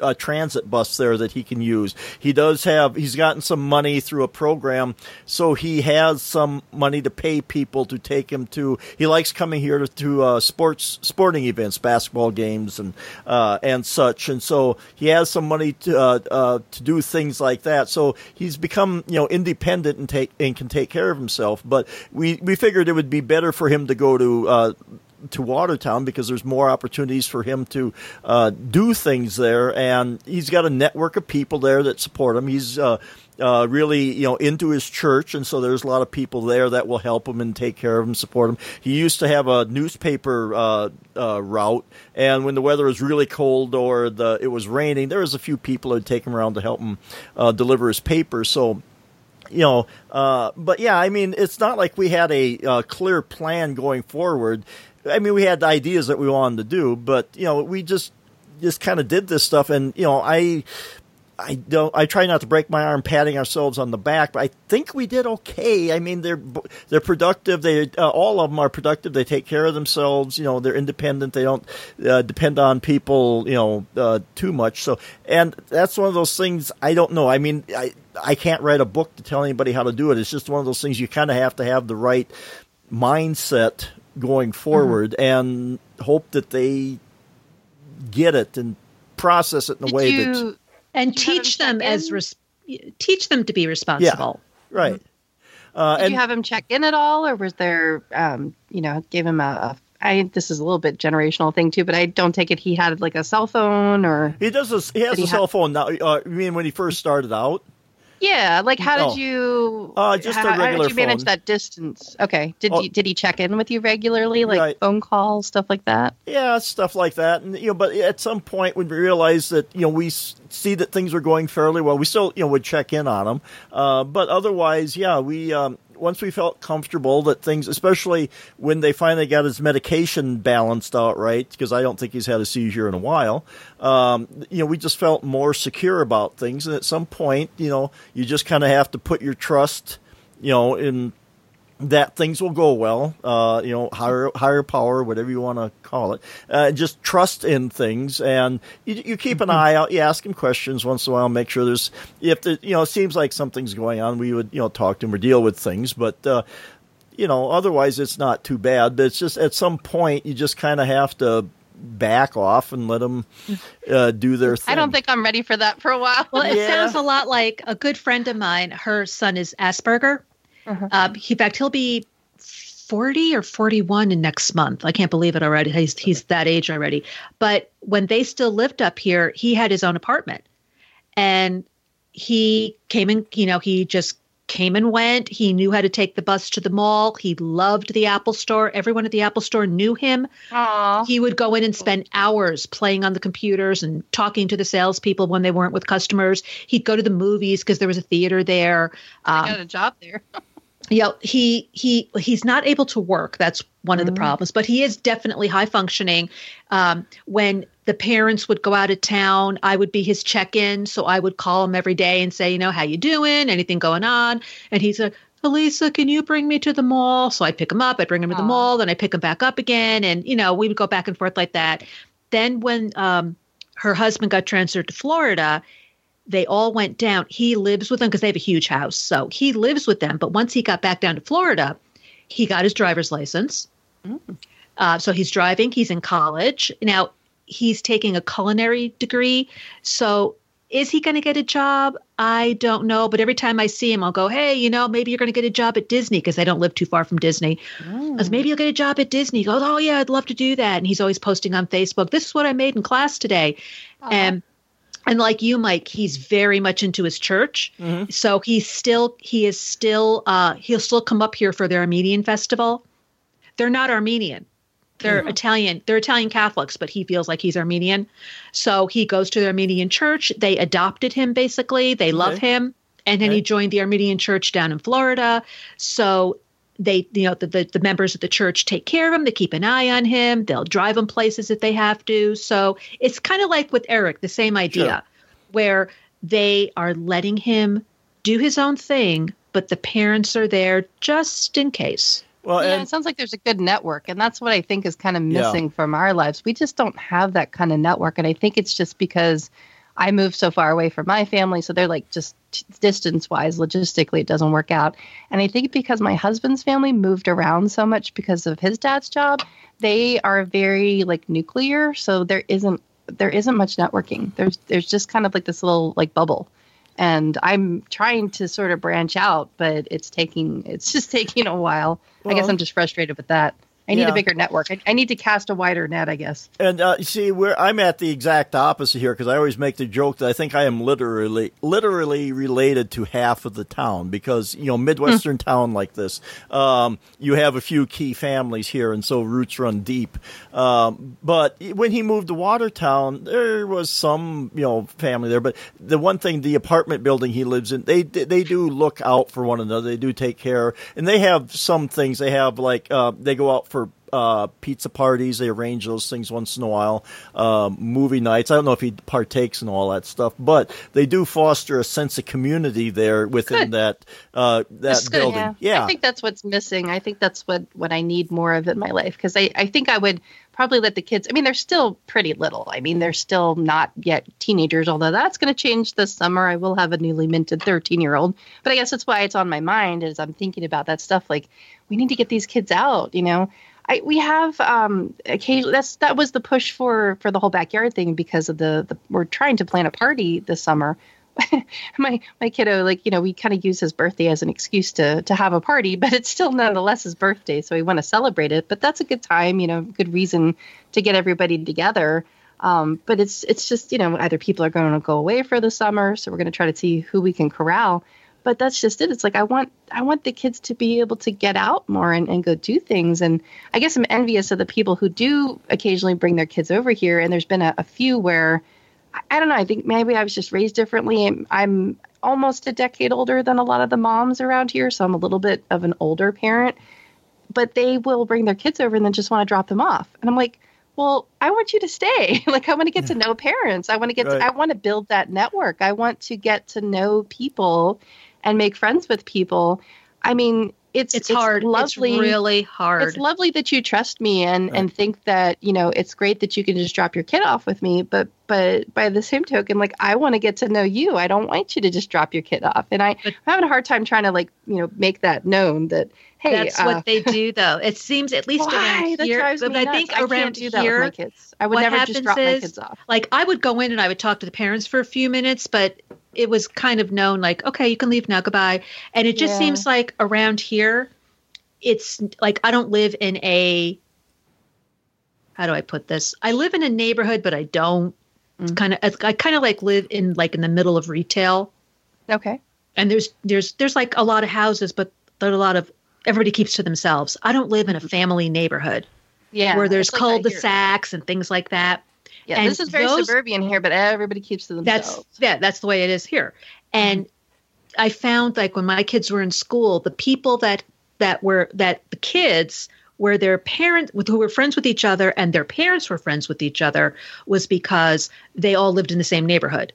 a, transit bus there that he can use. He does have. He's gotten some money through a program, so he has some money to pay people to take him to. He likes coming here to, to uh, sports sporting events, basketball games, and uh, and such. And so he has some money to uh, uh, to do things like that. So he's become you know independent and take and can take care of himself. But we we figured it would be better for him to go to. To Watertown because there's more opportunities for him to uh, do things there, and he's got a network of people there that support him. He's uh, uh, really you know into his church, and so there's a lot of people there that will help him and take care of him, support him. He used to have a newspaper uh, uh, route, and when the weather was really cold or the it was raining, there was a few people who'd take him around to help him uh, deliver his paper. So you know, uh, but yeah, I mean, it's not like we had a uh, clear plan going forward. I mean, we had ideas that we wanted to do, but you know, we just just kind of did this stuff, and you know, I. I don't. I try not to break my arm patting ourselves on the back, but I think we did okay. I mean, they're they're productive. They uh, all of them are productive. They take care of themselves. You know, they're independent. They don't uh, depend on people. You know, uh, too much. So, and that's one of those things. I don't know. I mean, I I can't write a book to tell anybody how to do it. It's just one of those things you kind of have to have the right mindset going forward and hope that they get it and process it in a Did way you, that's And Did you have him teach them as res- teach them to be responsible. right. Uh, did and you have him check in at all, or was there, um, you know, gave him a, a I this is a little bit generational thing too, but I don't take it he had like a cell phone or he does. This, he has Did he a cell have- phone now. Uh, you mean when he first started out? Yeah. Like how did you? Uh, just a how, how did you manage phone. that distance? Okay. Did Oh. you did he check in with you regularly, like Right. phone calls, stuff like that? Yeah, stuff like that. And you know, but at some point when we realized that you know we see that things were going fairly well, we still you know would check in on them. Uh, but otherwise, yeah, we um, once we felt comfortable that things, especially when they finally got his medication balanced out right, because I don't think he's had a seizure in a while. Um, you know, we just felt more secure about things. And at some point, you know, you just kind of have to put your trust, you know, in that things will go well. Uh, you know, higher higher power, whatever you want to call it. Uh, just trust in things, and you, you keep an eye out. You ask him questions once in a while. Make sure there's if the you know it seems like something's going on, we would you know talk to him or deal with things. But uh, you know, otherwise it's not too bad. But it's just at some point you just kind of have to back off and let them uh, do their thing. I don't think I'm ready for that for a while. Well, it Yeah. sounds a lot like a good friend of mine. Her son is Asperger. Uh-huh. He, in fact, he'll be 40 or 41 in next month. I can't believe it already. He's, he's that age already. But when they still lived up here, he had his own apartment. And he came in, you know, he just came and went. He knew how to take the bus to the mall. He loved the Apple store. Everyone at the Apple store knew him. Aww. He would go in and spend hours playing on the computers and talking to the salespeople when they weren't with customers. He'd go to the movies because there was a theater there. I Um, got a job there. you know he he he's not able to work that's one of the Mhm. problems but he is definitely high functioning um, when the parents would go out of town i would be his check-in so i would call him every day and say you know how you doing anything going on and he's like Elisa, can you bring me to the mall? So I pick him up, I bring him to the mall, then I pick him back up again. And, you know, we would go back and forth like that. Then when um, her husband got transferred to Florida, they all went down. He lives with them because they have a huge house. So he lives with them. But once he got back down to Florida, he got his driver's license. Uh, so he's driving, he's in college. Now he's taking a culinary degree. So is he going to get a job? I don't know. But every time I see him, I'll go, hey, you know, maybe you're going to get a job at Disney because I don't live too far from Disney. Was, maybe you'll get a job at Disney. He goes, oh, yeah, I'd love to do that. And he's always posting on Facebook, this is what I made in class today. And and like you, Mike, he's very much into his church. Mhm. So he's still he is still uh, he'll still come up here for their Armenian festival. They're not Armenian. They're Italian. They're Italian Catholics, but he feels like he's Armenian. So he goes to the Armenian church. They adopted him basically. They love Okay. him. And then he joined the Armenian church down in Florida. So they you know the, the, the members of the church take care of him they keep an eye on him they'll drive him places if they have to so it's kind of like with eric the same idea Sure. where they are letting him do his own thing but the parents are there just in case Well, yeah, and it sounds like there's a good network, and that's what I think is kind of Yeah. missing from our lives. We just don't have that kind of network, and I think it's just because I moved so far away from my family, so they're like just distance wise, logistically, it doesn't work out. And I think because my husband's family moved around so much because of his dad's job, they are very like nuclear, so there isn't there isn't much networking. There's there's just kind of like this little like bubble and I'm trying to sort of branch out, but it's taking it's just taking a while. I guess I'm just frustrated with that. I need Yeah. a bigger network. I, I need to cast a wider net, I guess. And uh, you see, where I'm at the exact opposite here because I always make the joke that I think I am literally, literally related to half of the town because you know midwestern town like this, um, you have a few key families here, and so roots run deep. Um, but when he moved to Watertown, there was some you know family there, but the one thing, the apartment building he lives in, they they do look out for one another. They do take care, and they have some things. They have like uh, they go out for uh, pizza parties. They arrange those things once in a while. Um, movie nights. I don't know if he partakes in all that stuff, but they do foster a sense of community there within that uh, that That's good, building. Yeah, I think that's what's missing. I think that's what what I need more of in my life because I I think I would probably let the kids. I mean, they're still pretty little. I mean, they're still not yet teenagers. Although that's going to change this summer. I will have a newly minted 13 year old. But I guess that's why it's on my mind as I'm thinking about that stuff. Like we need to get these kids out. You know. I, we have um occasionally that's that was the push for for the whole backyard thing because of the, the we're trying to plan a party this summer. My my kiddo like you know we kind of use his birthday as an excuse to to have a party but it's still nonetheless his birthday so we want to celebrate it. But that's a good time you know good reason to get everybody together. Um, but it's it's just you know either people are going to go away for the summer so we're going to try to see who we can corral but that's just it it's like i want i want the kids to be able to get out more and, and go do things and i guess i'm envious of the people who do occasionally bring their kids over here and there's been a, a few where I- don't know. I think maybe I was just raised differently. I'm, I'm almost a decade older than a lot of the moms around here, so I'm a little bit of an older parent. But they will bring their kids over and then just want to drop them off, and I'm like, well, I want you to stay. like I want to get to know parents. I want to get. Right. To, I want to build that network. I want to get to know people and make friends with people. I mean, it's it's, hard Lovely. it's really hard It's lovely that you trust me and Right. and think that you know it's great that you can just drop your kid off with me. But but by the same token, like I want to get to know you. I don't want you to just drop your kid off. And I, i'm having a hard time trying to like you know make that known that hey, that's uh, what they do though it seems at least why? around That here but i nuts. think I around can't do that here with my kids. I would never just drop my is- kids off. like I would go in and I would talk to the parents for a few minutes, but it was kind of known like, okay, you can leave now, goodbye. And it just Yeah. seems like around here, it's like I don't live in a how do I put this? I live in a neighborhood, but I don't. It's Mm. kind of I kind of like live in like in the middle of retail. Okay. and there's there's there's like a lot of houses, but there's a lot of everybody keeps to themselves. I don't live in a family neighborhood Yeah. where there's like cul-de-sacs and things like that. Yeah, and this is very those- suburban here, but everybody keeps to themselves. That's yeah, that's the way it is here. And I found like when my kids were in school, the people that that were that the kids where their parents who were friends with each other and their parents were friends with each other was because they all lived in the same neighborhood.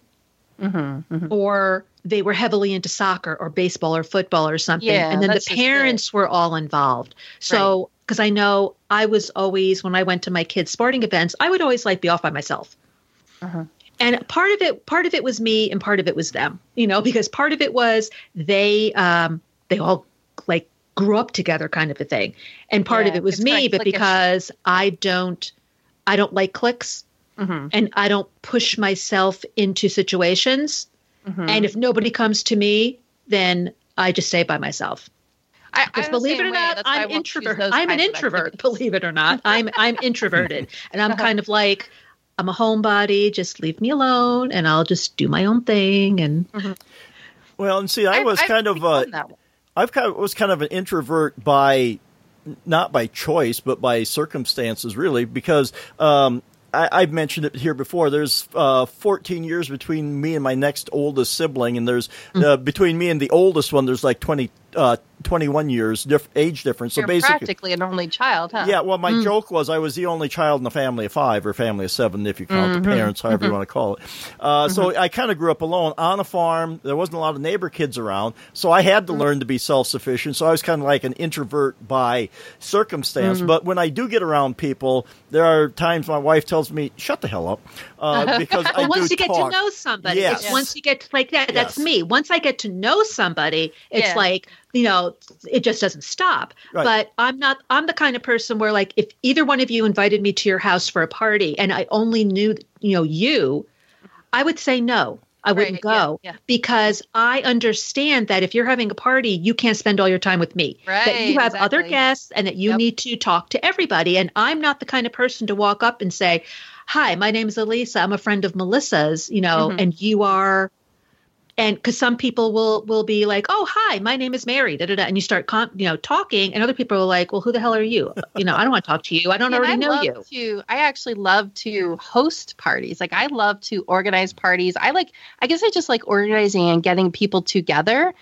Mm-hmm, or they were heavily into soccer or baseball or football or something. Yeah, and then the parents were all involved. So because i know i was always when i went to my kids sporting events i would always like be off by myself. Uh-huh. and part of it part of it was me and part of it was them you know because part of it was they um they all like grew up together kind of a thing and part of it was it's me quite but cliquish. because i don't i don't like clicks Mhm. and i don't push myself into situations Mhm. and if nobody comes to me, then I just stay by myself. I, Because I'm believe it or way. not, I I'm won't introvert. I'm an introvert. Believe it or not, I'm I'm introverted, and I'm kind of like I'm a homebody. Just leave me alone, and I'll just do my own thing. And Well, and see, I I've- was I've kind of uh, that way. I've kind of was kind of an introvert by not by choice, but by circumstances, really, because um, I, I've mentioned it here before. There's uh, 14 years between me and my next oldest sibling, and there's Mm. uh, between me and the oldest one, there's like 20, uh, 21 years diff- age difference. So You're basically, practically an only child, huh? yeah, well, my Mm. joke was I was the only child in a family of five, or family of seven, if you count Mm-hmm. the parents, however you want to call it. Uh, So I kind of grew up alone on a farm. There wasn't a lot of neighbor kids around, so I had to Mm-hmm. learn to be self sufficient. So I was kind of like an introvert by circumstance. Mm-hmm. But when I do get around people, there are times my wife tells me, "Shut the hell up," uh, because I once do you get to know somebody, Yes. it's once you get to, like that. That's me. Once I get to know somebody, it's Yeah. like you know, it just doesn't stop. Right. But I'm not. I'm the kind of person where like if either one of you invited me to your house for a party and I only knew you know you, I would say no. I wouldn't Right, go yeah. because I understand that if you're having a party, you can't spend all your time with me. that you Right, have other guests and that you Yep. need to talk to everybody. And I'm not the kind of person to walk up and say, Hi, my name is Elisa. I'm a friend of Melissa's, you know, Mhm. and you are and because some people will will be like, "Oh, hi, my name is Mary," da, da, da, and you start, con- you know, talking, and other people are like, "Well, who the hell are you? You know, I don't want to talk to you. I don't and already I know love you." To, I actually love to host parties. Like I love to organize parties. I like. I guess I just like organizing and getting people together.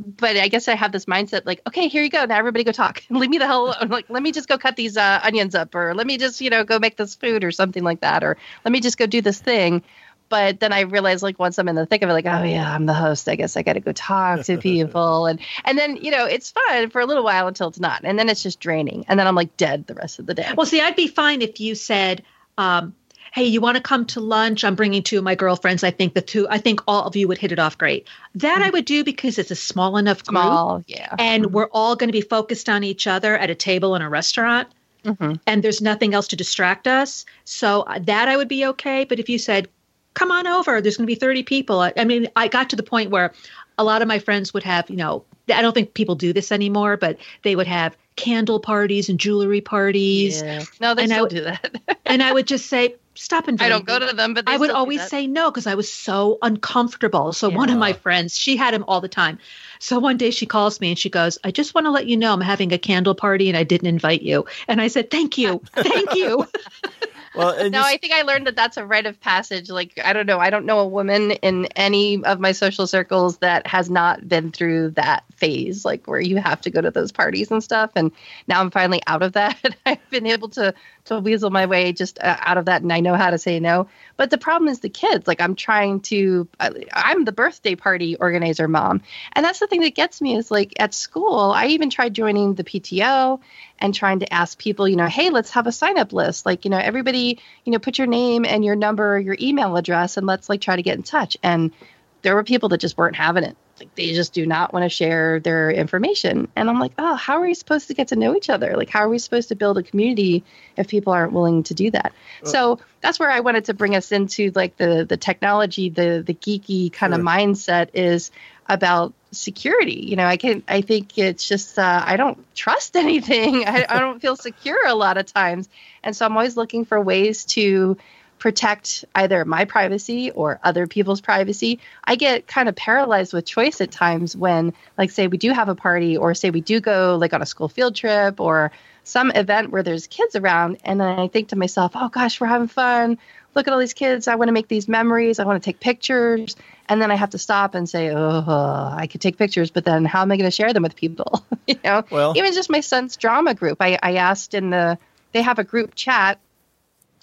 But I guess I have this mindset like, okay, here you go. Now everybody go talk. Leave me the hell alone. Like, let me just go cut these uh, onions up, or let me just you know go make this food or something like that, or let me just go do this thing. But then I realized, like, once I'm in the thick of it, like, oh yeah, I'm the host. I guess I got to go talk to people, and and then you know it's fun for a little while until it's not, and then it's just draining, and then I'm like dead the rest of the day. Well, see, I'd be fine if you said, um, "Hey, you want to come to lunch? I'm bringing two of my girlfriends. I think the two, I think all of you would hit it off great." That I would do because it's a small enough group, Small, yeah. and we're all going to be focused on each other at a table in a restaurant. Mhm. and there's nothing else to distract us. So uh, that I would be okay. But if you said, come on over, there's going to be 30 people. I, I mean, I got to the point where a lot of my friends would have, you know, I don't think people do this anymore, but they would have candle parties and jewelry parties. Yeah. No, they And I still w- do that. And I would just say, stop and I don't go to them, but they I would always say no because I was so uncomfortable. So one of my friends, she had him all the time. So one day she calls me and she goes, I just want to let you know I'm having a candle party and I didn't invite you. And I said, Thank you. Thank you. Well, and No, I think I learned that that's a rite of passage. Like, I don't know. I don't know a woman in any of my social circles that has not been through that phase, like where you have to go to those parties and stuff. And now I'm finally out of that. I've been able to to weasel my way just uh, out of that, and I know how to say no. But the problem is the kids. Like, I'm trying to. I, I'm the birthday party organizer mom, and that's the thing that gets me is like at school. I even tried joining the PTO and trying to ask people, you know, hey, let's have a sign up list. Like, you know, everybody, you know, put your name and your number, your email address, and let's like try to get in touch. And there were people that just weren't having it. Like they just do not want to share their information. And I'm like, oh, how are we supposed to get to know each other? Like, how are we supposed to build a community if people aren't willing to do that? Uh. so that's where I wanted to bring us into like the the technology, the the geeky kind of Sure. mindset is about security. You know, I can I think it's just uh, I don't trust anything. I, I don't feel secure a lot of times, and so I'm always looking for ways to protect either my privacy or other people's privacy. I get kind of paralyzed with choice at times when, like, say we do have a party or say we do go like on a school field trip or some event where there's kids around. And then I think to myself, oh gosh, we're having fun. Look at all these kids. I want to make these memories. I want to take pictures. And then I have to stop and say, oh, I could take pictures, but then how am I going to share them with people? you know, Well- even just my son's drama group. I, I asked in the, they have a group chat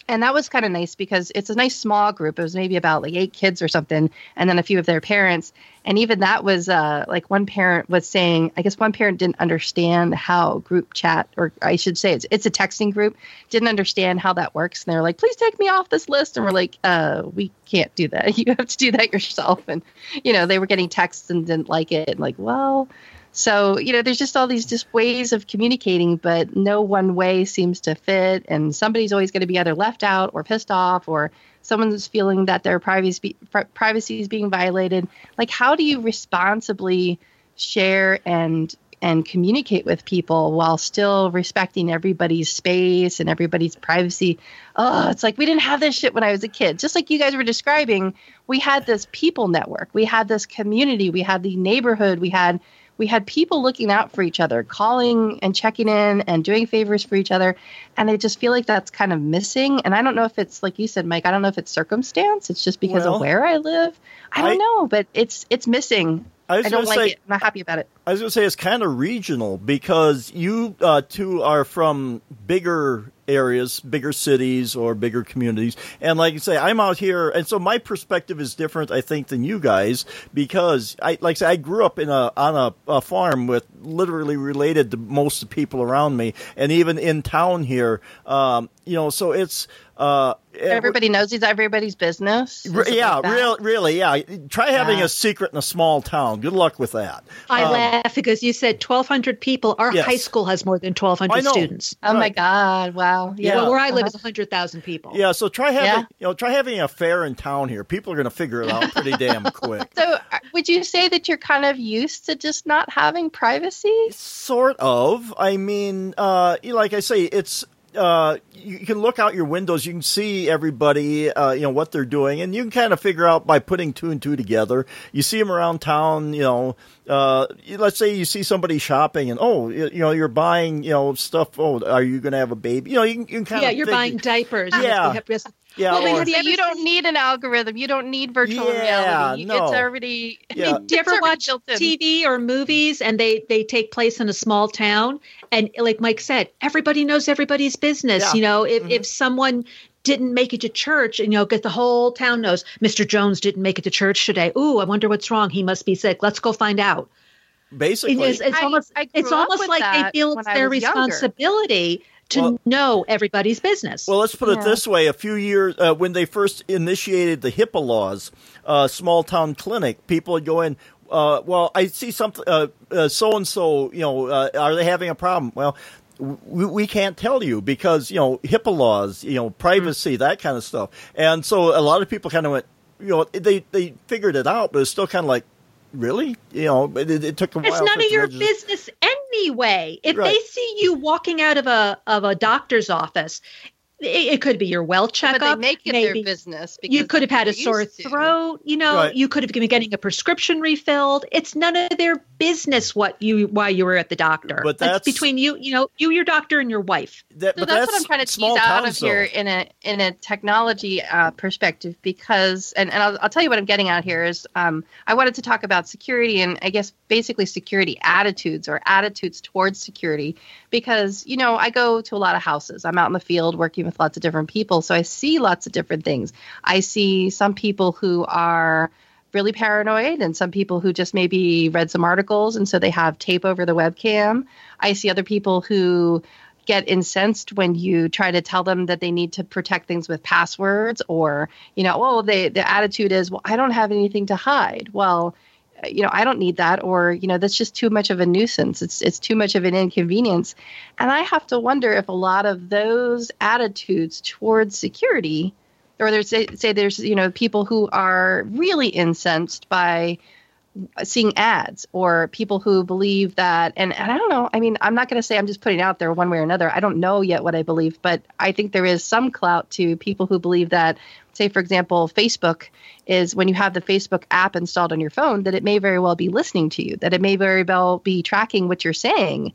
and that was kind of nice because it's a nice small group. It was maybe about like eight kids or something, and then a few of their parents. And even that was uh, like one parent was saying, I guess one parent didn't understand how group chat, or I should say, it's it's a texting group, didn't understand how that works, and they were like, "Please take me off this list," and we're like, "Uh, we can't do that. You have to do that yourself." And you know, they were getting texts and didn't like it, and like, well. So, you know, there's just all these just ways of communicating, but no one way seems to fit. And somebody's always going to be either left out or pissed off, or someone's feeling that their privacy, privacy is being violated. Like, how do you responsibly share and and communicate with people while still respecting everybody's space and everybody's privacy. Oh, it's like we didn't have this shit when I was a kid. Just like you guys were describing, we had this people network, we had this community, we had the neighborhood, we had we had people looking out for each other, calling and checking in and doing favors for each other. And I just feel like that's kind of missing. And I don't know if it's like you said, Mike, I don't know if it's circumstance. It's just because Well, of where I live. I don't I- know, but it's it's missing. I I don't like say- it. I'm not happy about it. I was going to say it's kind of regional because you uh, two are from bigger areas, bigger cities, or bigger communities. And like you say, I'm out here, and so my perspective is different, I think, than you guys because I, like I say, I grew up in a on a, a farm with literally related to most of the people around me, and even in town here, um, you know, so it's. Uh, Everybody knows it's everybody's business. Is Re- it yeah, like real, really, yeah. Try having Yeah. a secret in a small town. Good luck with that. I Um, laugh because you said 1,200 people. Our Yes. high school has more than 1,200 students. Oh my God! Wow. Yeah. Well, where I live Uh-huh. is 100,000 people. Yeah, so try having Yeah. you know try having a fair in town here. People are going to figure it out pretty damn quick. So, uh, would you say that you're kind of used to just not having privacy? Sort of. I mean, uh, you like I say, it's uh, you can look out your windows. You can see everybody, uh, you know, what they're doing, and you can kind of figure out by putting two and two together. You see them around town. You know, uh, let's say you see somebody shopping, and oh, you, you know, you're buying, you know, stuff. Oh, are you going to have a baby? You know, you can, you can kind Yeah, of yeah, you're figure- buying diapers. Yeah. Have to have- Yeah, Well, or- have you So ever you don't need an algorithm. You don't need virtual Yeah, reality. no. It's already. I mean, Do you ever watch. TV or movies and they they take place in a small town and like Mike said, everybody knows everybody's business. Yeah. You know, if Mhm. if someone didn't make it to church and you know, get the whole town knows Mr. Jones didn't make it to church today. Ooh, I wonder what's wrong. He must be sick. Let's go find out. basically. It's, it's I- almost I it's almost like they feel it's their was younger. responsibility to Well- know everybody's business. Well, let's put it this way: a few years uh, when they first initiated the HIPAA laws, uh, small town clinic, people would go in. Uh, well, I see something. So and so, you know, uh, are they having a problem? Well, we, we can't tell you because you know HIPAA laws, you know, privacy, that kind of stuff. And so a lot of people kind of went, you know, they they figured it out, but it's still kind of like, really, you know, it, it took a while. it's none of your business anyway. If Right. they see you walking out of a of a doctor's office, it, it could be your well But checkup. they make it maybe their business. you could have had a sore used to. throat. You know, Right. you could have been getting a prescription refilled. It's none of their business what you why you were at the doctor. But that's- between you, you know, you, your doctor, and your wife. That- So but that's, what I'm trying to tease out towns, of here in a in a technology uh, perspective because and, and I'll, I'll tell you what I'm getting at here is um, I wanted to talk about security and I guess basically security attitudes or attitudes towards security because you know I go to a lot of houses I'm out in the field working with lots of different people. So I see lots of different things. I see some people who are really paranoid and some people who just maybe read some articles and so they have tape over the webcam. I see other people who get incensed when you try to tell them that they need to protect things with passwords or you know oh they the attitude is well i don't have anything to hide. Well you know i don't need that or you know that's just too much of a nuisance. It's it's too much of an inconvenience. And i have to wonder if a lot of those attitudes towards security or there's say, say there's you know people who are really incensed by seeing ads or people who believe that and, and i don't know i mean i'm not going to say i'm just putting out there one way or another. I don't know yet what i believe but i think there is some clout to people who believe that say for example facebook is when you have the facebook app installed on your phone that it may very well be listening to you that it may very well be tracking what you're saying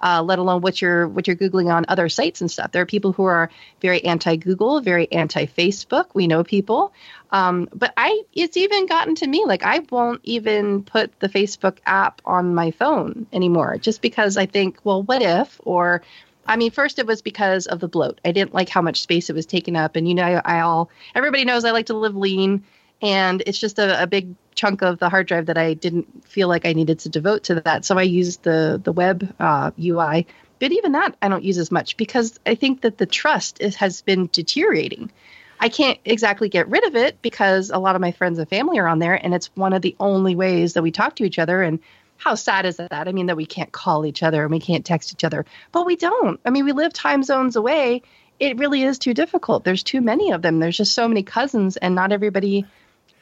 uh, let alone what you're what you're googling on other sites and stuff. There are people who are very anti-Google, very anti-Facebook. We know people, um, but I it's even gotten to me like I won't even put the Facebook app on my phone anymore, just because I think, well, what if or I mean, first it was because of the bloat. I didn't like how much space it was taking up, and you know, I, I all everybody knows I like to live lean, and it's just a, a big chunk of the hard drive that I didn't feel like I needed to devote to that. So I used the the web uh, UI, but even that I don't use as much because I think that the trust is, has been deteriorating. I can't exactly get rid of it because a lot of my friends and family are on there, and it's one of the only ways that we talk to each other. And how sad is that? I mean, that we can't call each other and we can't text each other, but we don't. I mean, we live time zones away. It really is too difficult. There's too many of them. There's just so many cousins, and not everybody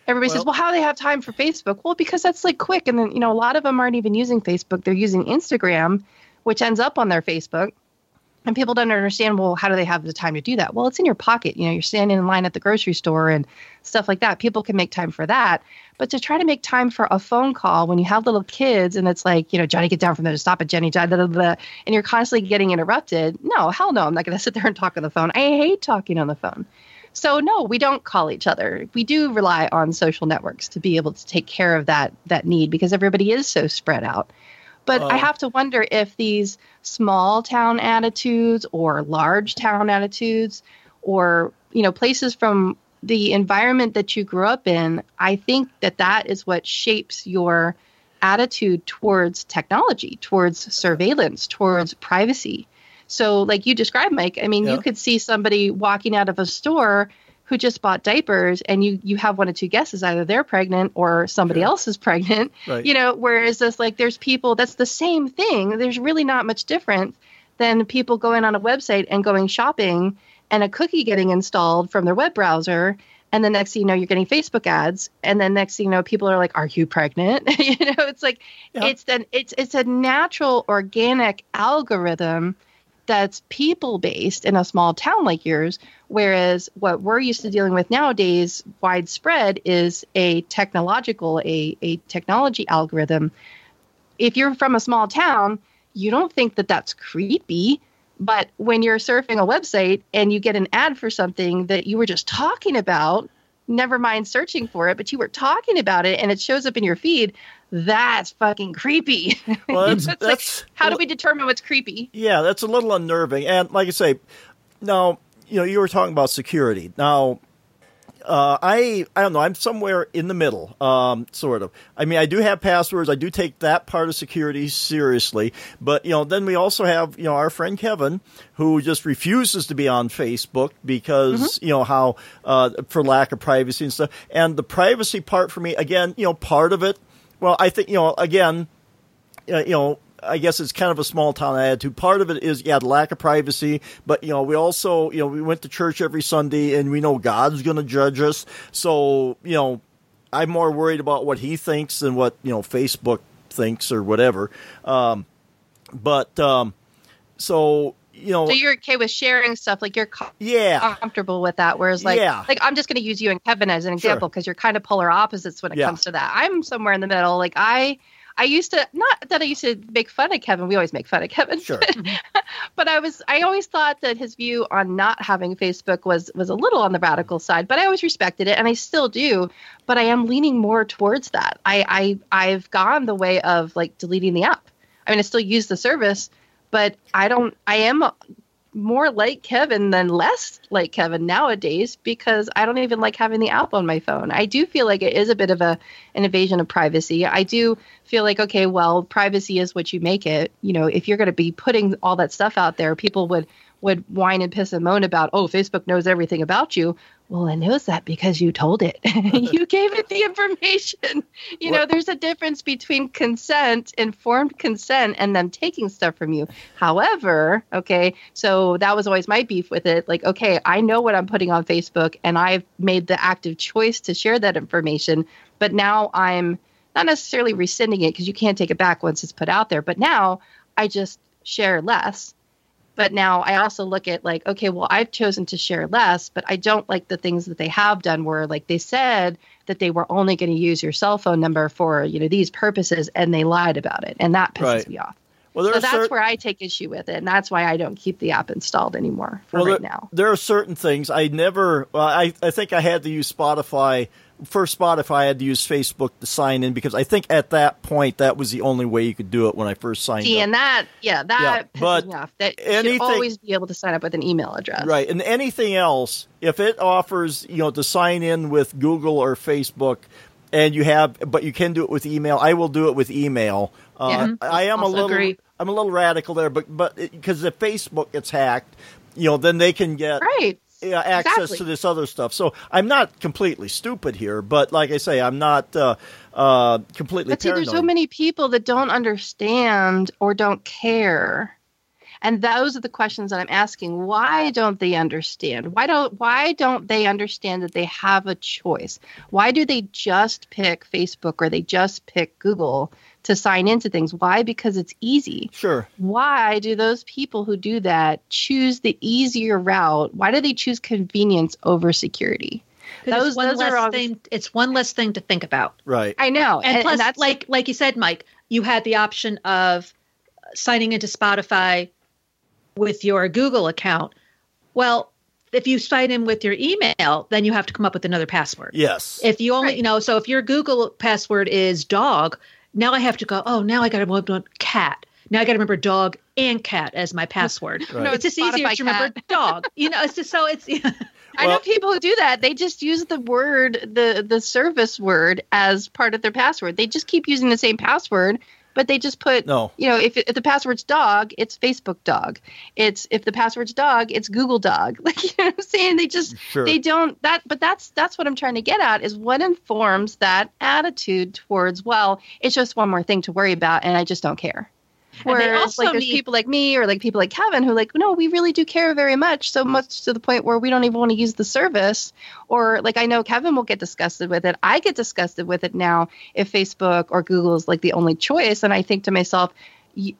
Everybody well, says, well, how do they have time for Facebook? Well, because that's like quick. And then, you know, a lot of them aren't even using Facebook. They're using Instagram, which ends up on their Facebook. And people don't understand, well, how do they have the time to do that? Well, it's in your pocket. You know, you're standing in line at the grocery store and stuff like that. People can make time for that. But to try to make time for a phone call when you have little kids and it's like, you know, Johnny, get down from there, to stop it, Jenny, blah, blah, blah, and you're constantly getting interrupted. No, hell no, I'm not going to sit there and talk on the phone. I hate talking on the phone. So no, we don't call each other. We do rely on social networks to be able to take care of that that need because everybody is so spread out. But uh, I have to wonder if these small town attitudes or large town attitudes or you know places from the environment that you grew up in, I think that that is what shapes your attitude towards technology, towards surveillance, towards privacy. So, like you described, Mike, I mean, yeah. you could see somebody walking out of a store who just bought diapers and you you have one or two guesses either they're pregnant or somebody sure. else is pregnant right. you know whereas this like there's people that's the same thing there's really not much difference than people going on a website and going shopping and a cookie getting installed from their web browser and the next thing you know you're getting facebook ads and then next thing you know people are like are you pregnant you know it's like yeah. it's an it's it's a natural organic algorithm that's people based in a small town like yours. Whereas what we're used to dealing with nowadays, widespread, is a technological, a, a technology algorithm. If you're from a small town, you don't think that that's creepy. But when you're surfing a website and you get an ad for something that you were just talking about, never mind searching for it, but you were talking about it and it shows up in your feed, that's fucking creepy. Well, that's, that's, like, how do we determine what's creepy? Yeah, that's a little unnerving. And like I say, now, you know, you were talking about security. Now, uh, I I don't know. I'm somewhere in the middle, um, sort of. I mean, I do have passwords. I do take that part of security seriously. But you know, then we also have you know our friend Kevin, who just refuses to be on Facebook because mm-hmm. you know how uh, for lack of privacy and stuff. And the privacy part for me, again, you know, part of it. Well, I think you know, again, uh, you know, I guess it's kind of a small town attitude. Part of it is yeah, the lack of privacy, but you know, we also you know we went to church every Sunday, and we know God's going to judge us. So you know, I'm more worried about what He thinks than what you know Facebook thinks or whatever. Um, but um, so you know, so you're okay with sharing stuff, like you're com- yeah comfortable with that. Whereas, like, yeah. like I'm just going to use you and Kevin as an example because sure. you're kind of polar opposites when it yeah. comes to that. I'm somewhere in the middle. Like I I used to not that I used to make fun of Kevin. We always make fun of Kevin. Sure. but I was I always thought that his view on not having Facebook was was a little on the radical side, but I always respected it and I still do. But I am leaning more towards that. I, I I've gone the way of like deleting the app. I mean I still use the service, but I don't I am more like Kevin than less like Kevin nowadays because I don't even like having the app on my phone. I do feel like it is a bit of a an invasion of privacy. I do feel like okay, well, privacy is what you make it. You know, if you're going to be putting all that stuff out there, people would would whine and piss and moan about, "Oh, Facebook knows everything about you." Well, it knows that because you told it. you gave it the information. You know, there's a difference between consent, informed consent, and them taking stuff from you. However, okay, so that was always my beef with it. Like, okay, I know what I'm putting on Facebook, and I've made the active choice to share that information, but now I'm not necessarily rescinding it because you can't take it back once it's put out there. But now I just share less. But now I also look at like, okay, well, I've chosen to share less, but I don't like the things that they have done where like they said that they were only going to use your cell phone number for, you know, these purposes and they lied about it. And that pisses Right. me off. Well, So that's where I take issue with it. And that's why I don't keep the app installed anymore for well, right there, now. there are certain things I never. Well, I I think I had to use Spotify. For Spotify, I had to use Facebook to sign in because I think at that point that was the only way you could do it when I first signed See, up. and that, yeah, that Yeah, pisses but me off. That you anything- should always be able to sign up with an email address. Right, and anything else, if it offers, you know, to sign in with Google or Facebook, and you have, but you can do it with email, I will do it with email. Uh, Yeah. I am a little, agree. I'm a little radical there, but but because if Facebook gets hacked, you know, then they can get Right. access Exactly. to this other stuff. So I'm not completely stupid here, but like I say, I'm not uh, uh, completely But see, paranoid. there's so many people that don't understand or don't care. And those are the questions that I'm asking. Why don't they understand? Why don't why don't they understand that they have a choice? Why do they just pick Facebook or they just pick Google to sign into things? Why? Because it's easy. Sure. Why do those people who do that choose the easier route? Why do they choose convenience over security? Those- one those are less all- thing. It's one less thing to think about. Right. I know, and, plus that's like like you said mike you had the option of signing into spotify with your google account well if you sign in with your email then you have to come up with another password Yes. if you only Right. you know so if your google password is dog now i have to go oh now i gotta remember cat now i gotta remember dog and cat as my password Right. No, it's just easier Spotify to remember dog you know it's just so it's I Well- know people who do that. They just use the word, the the service word, as part of their password. They just keep using the same password, but they just put, No. you know, if, if the password's dog, it's Facebook dog. It's if the password's dog, it's Google dog. Like you know what I'm saying? They just Sure. they don't that. But that's that's what I'm trying to get at is what informs that attitude towards well, it's just one more thing to worry about, and I just don't care. And they Whereas, also like, there's need- people like me or like people like Kevin who like, no, we really do care very much, so much to the point where we don't even want to use the service. Or like, I know Kevin will get disgusted with it. I get disgusted with it now if Facebook or Google is like the only choice, and I think to myself,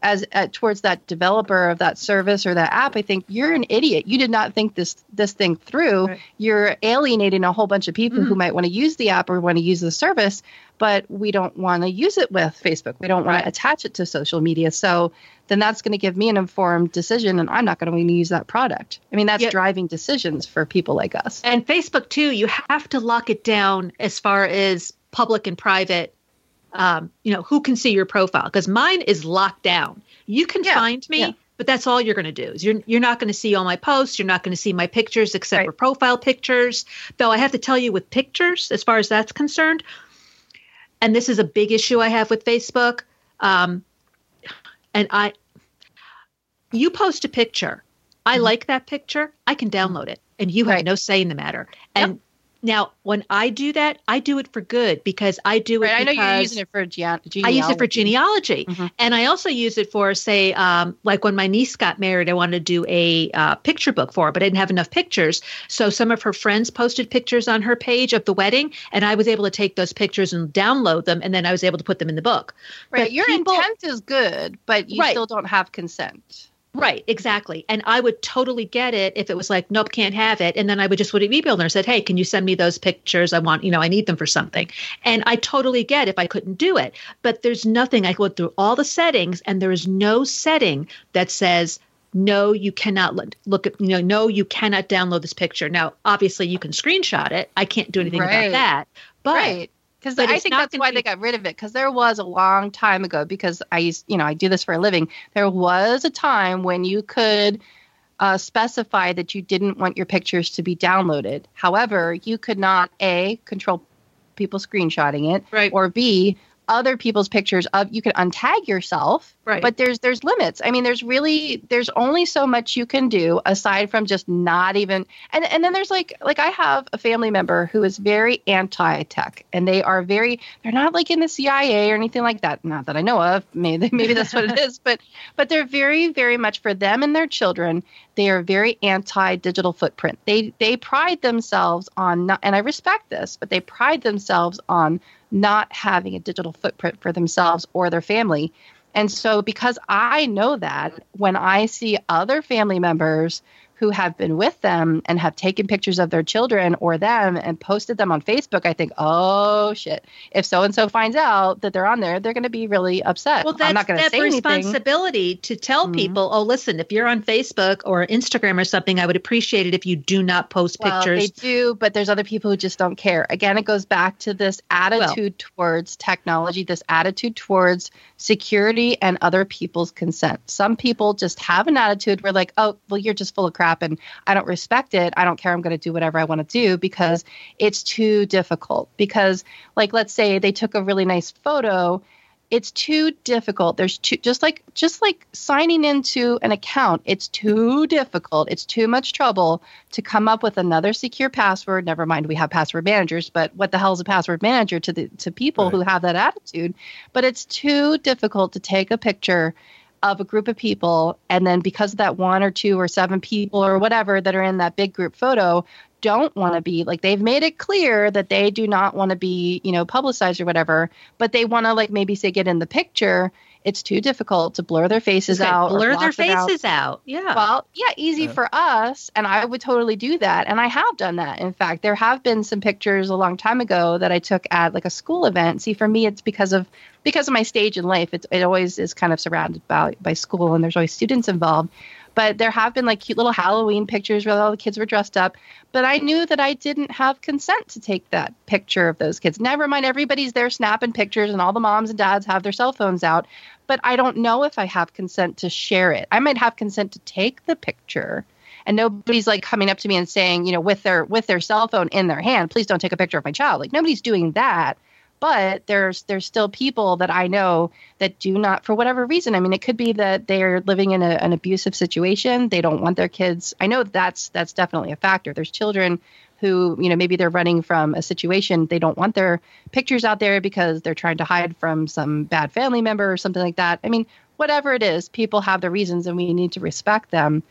as uh, towards that developer of that service or that app, I think you're an idiot. You did not think this this thing through. Right. You're alienating a whole bunch of people who might want to use the app or want to use the service, but we don't want to use it with Facebook. We don't want Right. to attach it to social media. So then that's going to give me an informed decision, and I'm not going to want to use that product. I mean, that's Yeah. driving decisions for people like us. and facebook too you have to lock it down as far as public and private um, you know who can see your profile because mine is locked down you can Yeah, find me yeah. but that's all you're going to do is you're, you're not going to see all my posts you're not going to see my pictures except Right. for profile pictures though i have to tell you with pictures as far as that's concerned and this is a big issue i have with facebook um, and i you post a picture i like that picture i can download it and you have Mm-hmm. Right. no say in the matter and now when i do that i do it for good because i do it Right? I know you're using it for gene- genealogy. I use it for genealogy, Mhm. and I also use it for, say, um, like when my niece got married, I wanted to do a uh, picture book for her, but I didn't have enough pictures. So some of her friends posted pictures on her page of the wedding, and I was able to take those pictures and download them, and then I was able to put them in the book. Right. But Your people- intent is good, but you Right. still don't have consent. Right, exactly. And I would totally get it if it was like, nope, can't have it. And then I would just would have emailed her and said, hey, can you send me those pictures? I want, you know, I need them for something. And I totally get if I couldn't do it. But there's nothing, I go through all the settings and there is no setting that says, no, you cannot look, look at, you know, no, you cannot download this picture. Now, obviously you can screenshot it. I can't do anything Right. about that. But right. Because I think that's why be- they got rid of it. Because there was a long time ago. Because I used, you know, I do this for a living. There was a time when you could uh, specify that you didn't want your pictures to be downloaded. However, you could not a control people screenshotting it, Right. or b other people's pictures of you could untag yourself Right. but there's there's limits i mean there's really there's only so much you can do aside from just not even and and then there's like like i have a family member who is very anti-tech and they are very they're not like in the cia or anything like that not that i know of maybe maybe that's what it is but but they're very very much for them and their children they are very anti-digital footprint they they pride themselves on not, and i respect this but they pride themselves on not having a digital footprint for themselves or their family. And so, because I know that when I see other family members who have been with them and have taken pictures of their children or them and posted them on Facebook, I think, oh shit, if so and so finds out that they're on there, they're going to be really upset. Well, that's I'm not going to that say responsibility anything. to tell Mhm. people, oh, listen, if you're on Facebook or Instagram or something, I would appreciate it if you do not post Well, pictures. they do, but there's other people who just don't care. Again, it goes back to this attitude towards technology, this attitude towards security and other people's consent. Some people just have an attitude where, like, oh, well, you're just full of crap and I don't respect it. I don't care. I'm going to do whatever I want to do because it's too difficult. Because, like, let's say they took a really nice photo it's too difficult there's too just like just like signing into an account it's too difficult it's too much trouble to come up with another secure password never mind we have password managers but what the hell is a password manager to the to people who have that attitude but it's too difficult to take a picture of a group of people. And then because of that one or two or seven people or whatever that are in that big group photo don't want to be like they've made it clear that they do not want to be you know publicized or whatever but they want to like maybe say get in the picture it's too difficult to blur their faces Okay, out blur their block them out. faces out. Yeah. Well, yeah, easy Yeah. for us. And I would totally do that. And I have done that. In fact, there have been some pictures a long time ago that I took at like a school event. See, for me, it's because of because of my stage in life. It's, it always is kind of surrounded by, by school and there's always students involved. But there have been like cute little Halloween pictures where all the kids were dressed up. But I knew that I didn't have consent to take that picture of those kids. Never mind, everybody's there snapping pictures and all the moms and dads have their cell phones out but I don't know if I have consent to share it. I might have consent to take the picture. And nobody's like coming up to me and saying, you know, with their with their cell phone in their hand, please don't take a picture of my child. Like nobody's doing that. But there's there's still people that I know that do not for whatever reason. I mean, it could be that they're living in a, an abusive situation. They don't want their kids. I know that's that's definitely a factor. There's children who, you know, maybe they're running from a situation. They don't want their pictures out there because they're trying to hide from some bad family member or something like that. I mean, whatever it is, people have their reasons and we need to respect them.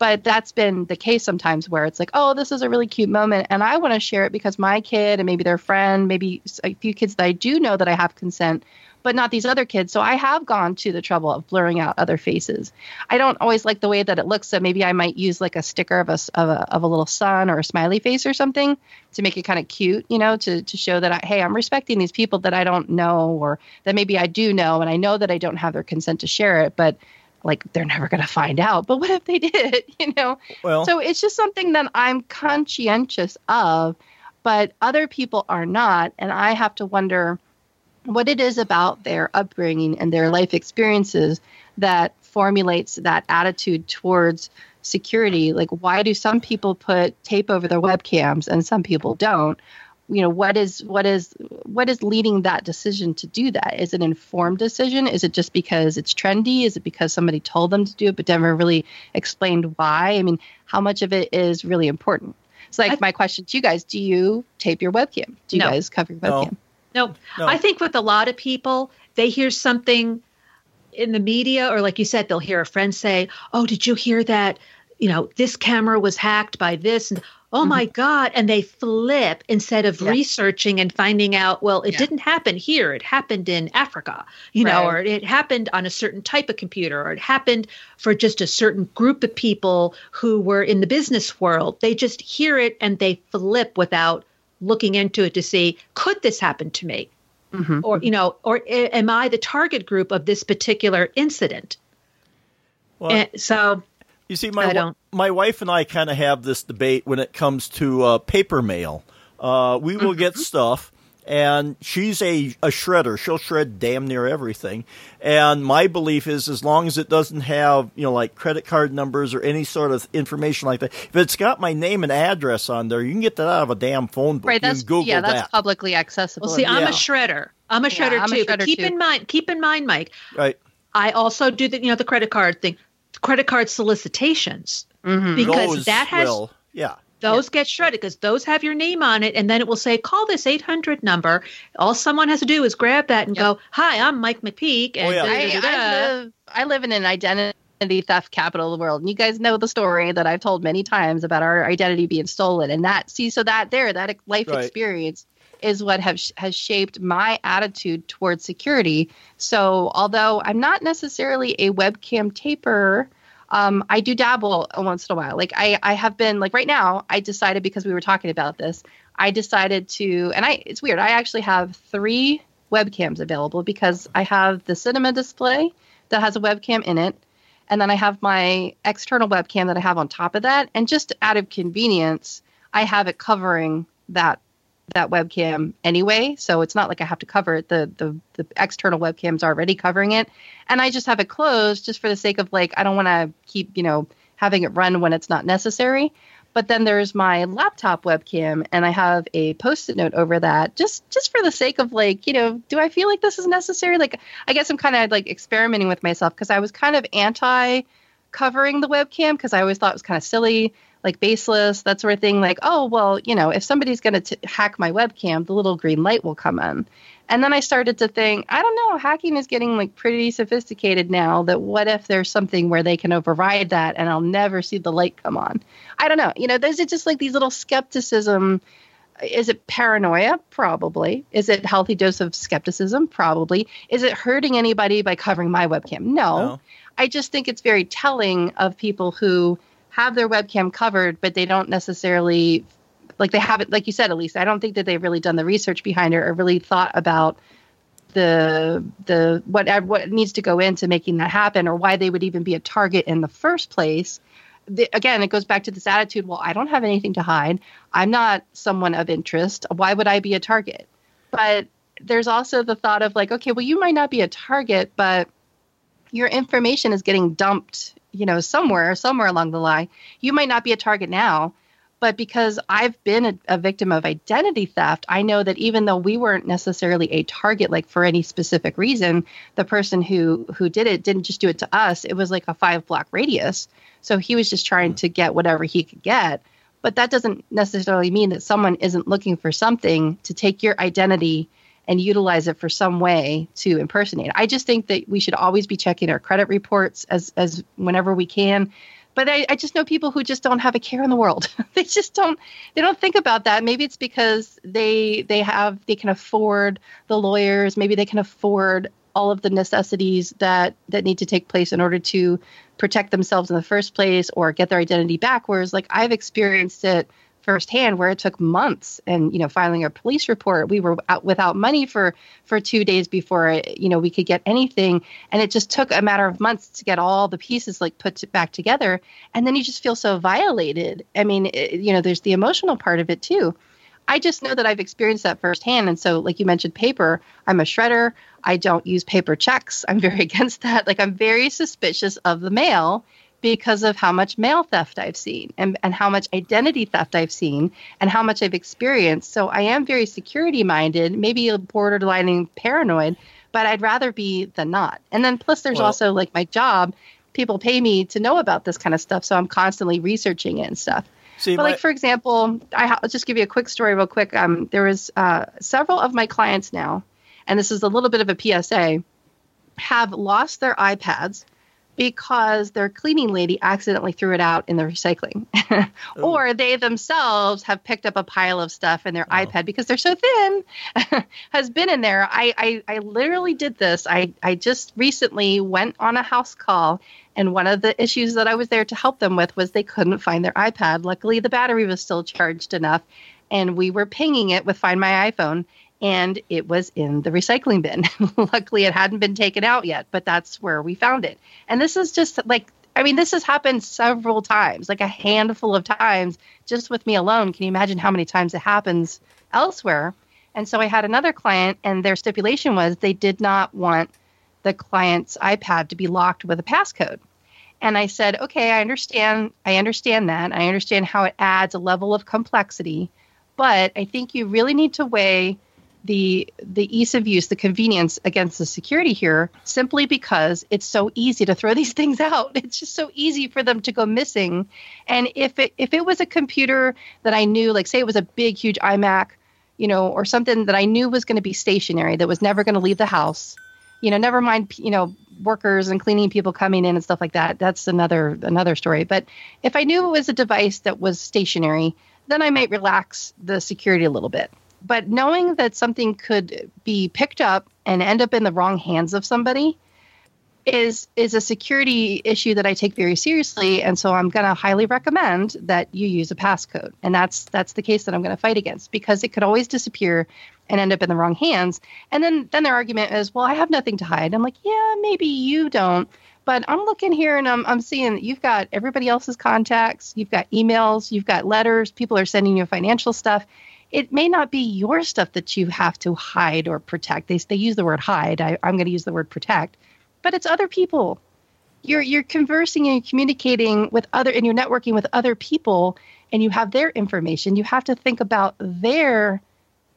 But that's been the case sometimes where it's like, oh, this is a really cute moment. And I want to share it because my kid and maybe their friend, maybe a few kids that I do know that I have consent, but not these other kids. So I have gone to the trouble of blurring out other faces. I don't always like the way that it looks. So maybe I might use like a sticker of a, of a, of a little sun or a smiley face or something to make it kind of cute, you know, to, to show that, I, hey, I'm respecting these people that I don't know or that maybe I do know. And I know that I don't have their consent to share it, but like they're never going to find out. But what if they did, you know? Well, So it's just something that I'm conscientious of, but other people are not. And I have to wonder what it is about their upbringing and their life experiences that formulates that attitude towards security. Like, why do some people put tape over their webcams and some people don't? You know, what is what is what is leading that decision to do that? Is it an informed decision? Is it just because it's trendy? Is it because somebody told them to do it but never really explained why? I mean, how much of it is really important? It's like I- my question to you guys: Do you tape your webcam? Do you No. guys cover your No. webcam? No, No. I think with a lot of people, they hear something in the media, or like you said, they'll hear a friend say, "Oh, did you hear that? You know, this camera was hacked by this." And oh my God! And they flip instead of Mm-hmm. Yeah. researching and finding out. Well, it Yeah. didn't happen here. It happened in Africa, you know, or it happened on a certain type of computer, or it happened for just a certain group of people who were in the business world. They just hear it and they flip without looking into it to see could this happen to me Mm-hmm. or you know or am i the target group of this particular incident well, and so You see, my I don't- my wife and I kind of have this debate when it comes to uh, paper mail. Uh, we will get Mm-hmm. stuff, and she's a, a shredder. She'll shred damn near everything. And my belief is, as long as it doesn't have you know like credit card numbers or any sort of information like that, if it's got my name and address on there, you can get that out of a damn phone book. Right, you that's can Google yeah, that's that, publicly accessible. well see i'm Yeah. a shredder i'm a Yeah, shredder I'm a too but shredder keep too. in mind keep in mind mike right? i also do the you know the credit card thing credit card solicitations Mhm. because Those that has will, yeah. those get shredded because those have your name on it and then it will say call this 800 number all someone has to do is grab that and Yep. go hi i'm mike mcpeak and Oh, yeah. I. I live I live in an identity theft capital of the world. And you guys know the story that I've told many times about our identity being stolen. And that see so that there, that life Right. experience is what have, has shaped my attitude towards security. So, although I'm not necessarily a webcam taper, um, I do dabble once in a while. Like I, I have been like right now. I decided because we were talking about this. I decided to, and I. It's weird. I actually have three webcams available because I have the cinema display that has a webcam in it, and then I have my external webcam that I have on top of that. And just out of convenience, I have it covering that that webcam anyway, so it's not like I have to cover it. The the the external webcam's already covering it, and I just have it closed just for the sake of like I don't want to keep you know having it run when it's not necessary. But then there's my laptop webcam, and I have a post-it note over that just just for the sake of like you know, do I feel like this is necessary? Like I guess I'm kind of like experimenting with myself because I was kind of anti covering the webcam because I always thought it was kind of silly like baseless, that sort of thing. Like, oh, well, you know, if somebody's going to hack my webcam, the little green light will come on. And then I started to think, I don't know, hacking is getting like pretty sophisticated now. That what if there's something where they can override that and I'll never see the light come on? I don't know. You know, there's just like these little skepticism. Is it paranoia? Probably. Is it healthy dose of skepticism? Probably. Is it hurting anybody by covering my webcam? No. no. I just think it's very telling of people who have their webcam covered, but they don't necessarily like they haven't like you said least i don't think that they've really done the research behind it or really thought about the the what what needs to go into making that happen or why they would even be a target in the first place. The, again it goes back to this attitude well i don't have anything to hide. I'm not someone of interest. Why would i be a target? But there's also the thought of like okay well you might not be a target but your information is getting dumped you know, somewhere, somewhere along the line. You might not be a target now, but because I've been a, a, victim of identity theft, I know that even though we weren't necessarily a target, like for any specific reason, the person who who did it didn't just do it to us. It was like a five block radius, so he was just trying to get whatever he could get. But that doesn't necessarily mean that someone isn't looking for something to take your identity and utilize it for some way to impersonate. I just think that we should always be checking our credit reports as as whenever we can. But I, I just know people who just don't have a care in the world. they just don't they don't think about that. Maybe it's because they they have they can afford the lawyers, maybe they can afford all of the necessities that that need to take place in order to protect themselves in the first place or get their identity back. Whereas like I've experienced it firsthand where it took months and you know filing a police report. We were out without money for for two days before you know we could get anything. And it just took a matter of months to get all the pieces like put back together. And then you just feel so violated. I mean it, you know there's the emotional part of it too. I just know that i've experienced that firsthand. And so like you mentioned paper i'm a shredder. I don't use paper checks. I'm very against that. Like i'm very suspicious of the mail because of how much mail theft I've seen and, and how much identity theft I've seen and how much I've experienced. So I am very security minded, maybe a borderline paranoid, but I'd rather be than not. And then plus there's well, also like my job. People pay me to know about this kind of stuff, so I'm constantly researching it and stuff. See, but my- like for example, I will just give you a quick story, real quick. Um, there was uh, several of my clients now, and this is a little bit of a PSA, have lost their iPads because their cleaning lady accidentally threw it out in the recycling. or they themselves have picked up a pile of stuff in their oh. iPad because they're so thin has been in there. I, I, I literally did this. I, I just recently went on a house call and one of the issues that I was there to help them with was they couldn't find their iPad. Luckily the battery was still charged enough and we were pinging it with Find My iPhone and it was in the recycling bin. Luckily, it hadn't been taken out yet, but that's where we found it. And this is just like, I mean, this has happened several times, like a handful of times just with me alone. Can you imagine how many times it happens elsewhere? And so I had another client, and their stipulation was they did not want the client's iPad to be locked with a passcode. And I said, okay, I understand. I understand that. I understand how it adds a level of complexity, but I think you really need to weigh the the ease of use, the convenience against the security here, simply because it's so easy to throw these things out. It's just so easy for them to go missing. And if it if it was a computer that I knew, like say it was a big, huge iMac, you know, or something that I knew was going to be stationary, that was never going to leave the house, you know, never mind, you know, workers and cleaning people coming in and stuff like that. That's another another story. But if I knew it was a device that was stationary, then I might relax the security a little bit but knowing that something could be picked up and end up in the wrong hands of somebody is is a security issue that I take very seriously, and so I'm going to highly recommend that you use a passcode, and that's that's the case that I'm going to fight against because it could always disappear and end up in the wrong hands. And then then their argument is, well, I have nothing to hide. I'm like, yeah, maybe you don't, but I'm looking here and I'm I'm seeing that you've got everybody else's contacts, you've got emails, you've got letters, people are sending you financial stuff. It may not be your stuff that you have to hide or protect. They they use the word hide. I, I'm going to use the word protect but it's other people. You're you're conversing and communicating with other and you're networking with other people and you have their information. You have to think about their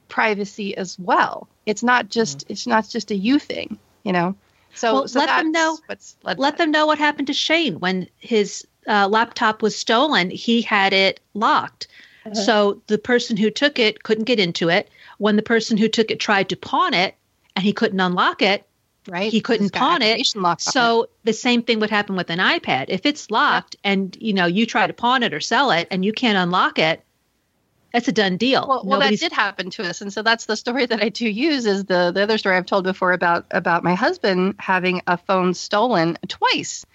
privacy as well. It's not just mm-hmm. it's not just a you thing, you know. So, well, so let them know. let them know what happened to Shane when his uh, laptop was stolen. He had it locked, uh-huh. so the person who took it couldn't get into it. When the person who took it tried to pawn it and he couldn't unlock it, right? He couldn't pawn it. So the same thing would happen with an iPad. If it's locked yeah. and you know you try to pawn it or sell it and you can't unlock it, that's a done deal. Well, well that did happen to us, and so that's the story that I do use. Is the the other story I've told before about about my husband having a phone stolen twice.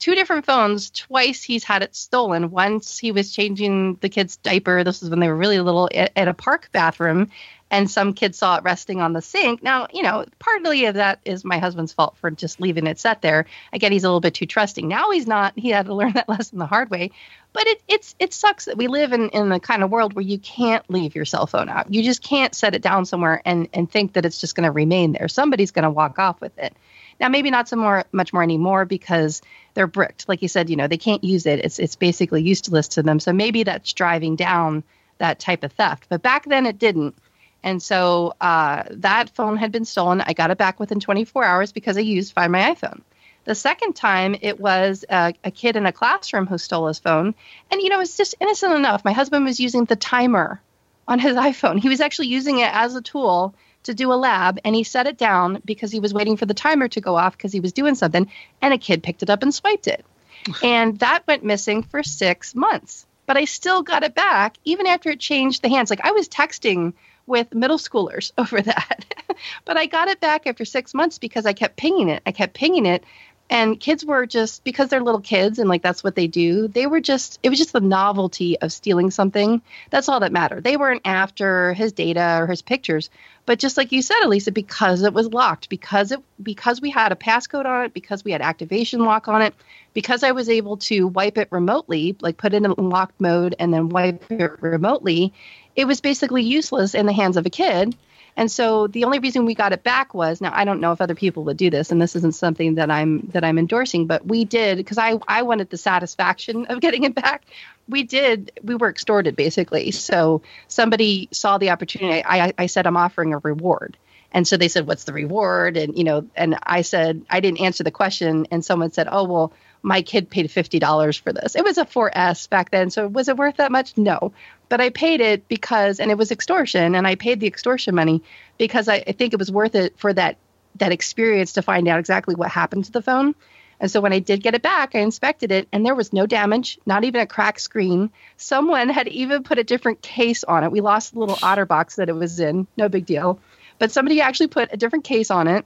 Two different phones, twice he's had it stolen. Once he was changing the kid's diaper. This was when they were really little at, a park bathroom, and some kid saw it resting on the sink. Now, you know, partly of that is my husband's fault for just leaving it set there. Again, he's a little bit too trusting. Now he's not. He had to learn that lesson the hard way. But it it's it sucks that we live in in the kind of world where you can't leave your cell phone out. You just can't set it down somewhere and and think that it's just going to remain there. Somebody's going to walk off with it. Now, maybe not so more, much more anymore because they're bricked. Like you said, you know, they can't use it. It's it's basically useless to them. So maybe that's driving down that type of theft. But back then, it didn't. And so uh, that phone had been stolen. I got it back within 24 hours because I used Find My iPhone. The second time, it was a, a, kid in a classroom who stole his phone. And, you know, it's just innocent enough. My husband was using the timer on his iPhone. He was actually using it as a tool to do a lab, and he set it down because he was waiting for the timer to go off because he was doing something. And a kid picked it up and swiped it. and that went missing for six months. But I still got it back even after it changed the hands. Like I was texting with middle schoolers over that. but I got it back after six months because I kept pinging it. I kept pinging it. And kids were just, because they're little kids and like that's what they do, they were just, it was just the novelty of stealing something. That's all that mattered. They weren't after his data or his pictures. But just like you said, Elisa, because it was locked, because it, because we had a passcode on it, because we had activation lock on it, because I was able to wipe it remotely, like put it in locked mode and then wipe it remotely, it was basically useless in the hands of a kid. And so the only reason we got it back was now I don't know if other people would do this, and this isn't something that I'm that I'm endorsing, but we did because I I wanted the satisfaction of getting it back. We did. We were extorted basically. So somebody saw the opportunity. I I said I'm offering a reward. And so they said, "What's the reward?" And you know, and I said I didn't answer the question, and someone said, "Oh well, my kid paid fifty dollars for this. It was a 4S back then, so was it worth that much? No, but I paid it because, and it was extortion, and I paid the extortion money because I, I think it was worth it for that that experience to find out exactly what happened to the phone. And so when I did get it back, I inspected it, and there was no damage, not even a cracked screen. Someone had even put a different case on it. We lost the little OtterBox that it was in, no big deal, but somebody actually put a different case on it,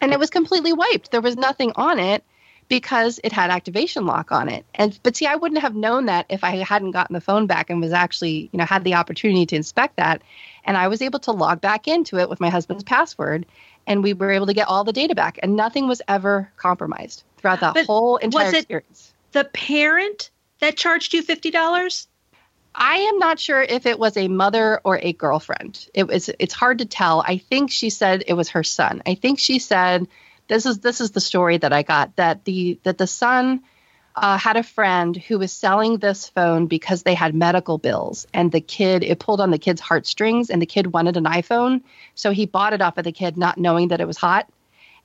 and it was completely wiped. There was nothing on it because it had activation lock on it. And but see, I wouldn't have known that if I hadn't gotten the phone back and was actually, you know, had the opportunity to inspect that. And I was able to log back into it with my husband's password and we were able to get all the data back and nothing was ever compromised throughout that but whole entire was it experience. The parent that charged you $50? I am not sure if it was a mother or a girlfriend. It was it's hard to tell. I think she said it was her son. I think she said this is this is the story that I got that the that the son uh, had a friend who was selling this phone because they had medical bills, and the kid it pulled on the kid's heartstrings, and the kid wanted an iPhone, so he bought it off of the kid, not knowing that it was hot.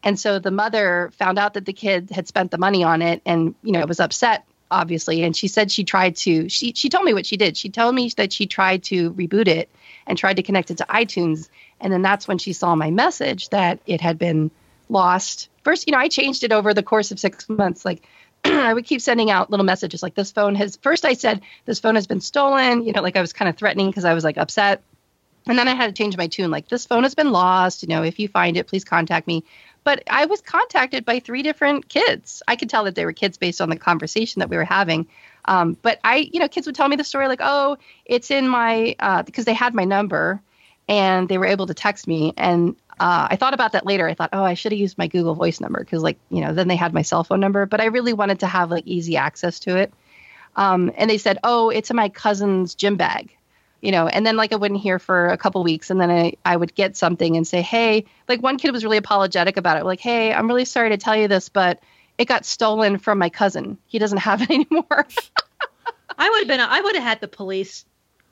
And so the mother found out that the kid had spent the money on it, and you know was upset obviously. And she said she tried to she she told me what she did. She told me that she tried to reboot it and tried to connect it to iTunes. And then that's when she saw my message that it had been lost. First, you know, I changed it over the course of six months. Like I would keep sending out little messages like this phone has first I said this phone has been stolen, you know, like I was kind of threatening because I was like upset. And then I had to change my tune like, this phone has been lost. You know, if you find it, please contact me. But I was contacted by three different kids. I could tell that they were kids based on the conversation that we were having. Um, but I, you know, kids would tell me the story like, oh, it's in my, uh, because they had my number and they were able to text me. And uh, I thought about that later. I thought, oh, I should have used my Google Voice number because, like, you know, then they had my cell phone number. But I really wanted to have like easy access to it. Um, and they said, oh, it's in my cousin's gym bag you know, and then like I wouldn't hear for a couple weeks, and then I, I would get something and say, hey, like one kid was really apologetic about it, like, hey, I'm really sorry to tell you this, but it got stolen from my cousin. He doesn't have it anymore. I would have been, I would have had the police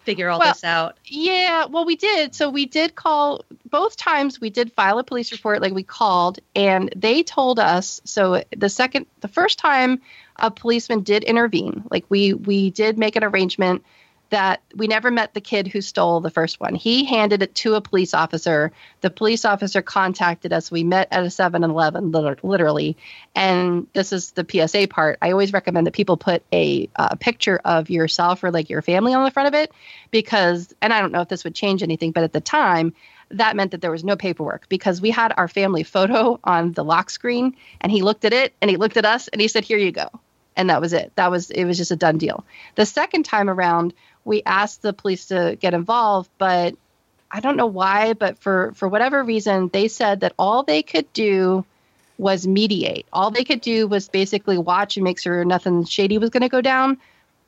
figure all well, this out. Yeah, well, we did. So we did call both times. We did file a police report, like we called, and they told us. So the second, the first time, a policeman did intervene. Like we we did make an arrangement that we never met the kid who stole the first one. He handed it to a police officer. The police officer contacted us. We met at a 7 Eleven, literally. And this is the PSA part. I always recommend that people put a uh, picture of yourself or like your family on the front of it because, and I don't know if this would change anything, but at the time, that meant that there was no paperwork because we had our family photo on the lock screen and he looked at it and he looked at us and he said, Here you go and that was it. That was it was just a done deal. The second time around, we asked the police to get involved, but I don't know why, but for for whatever reason, they said that all they could do was mediate. All they could do was basically watch and make sure nothing shady was going to go down,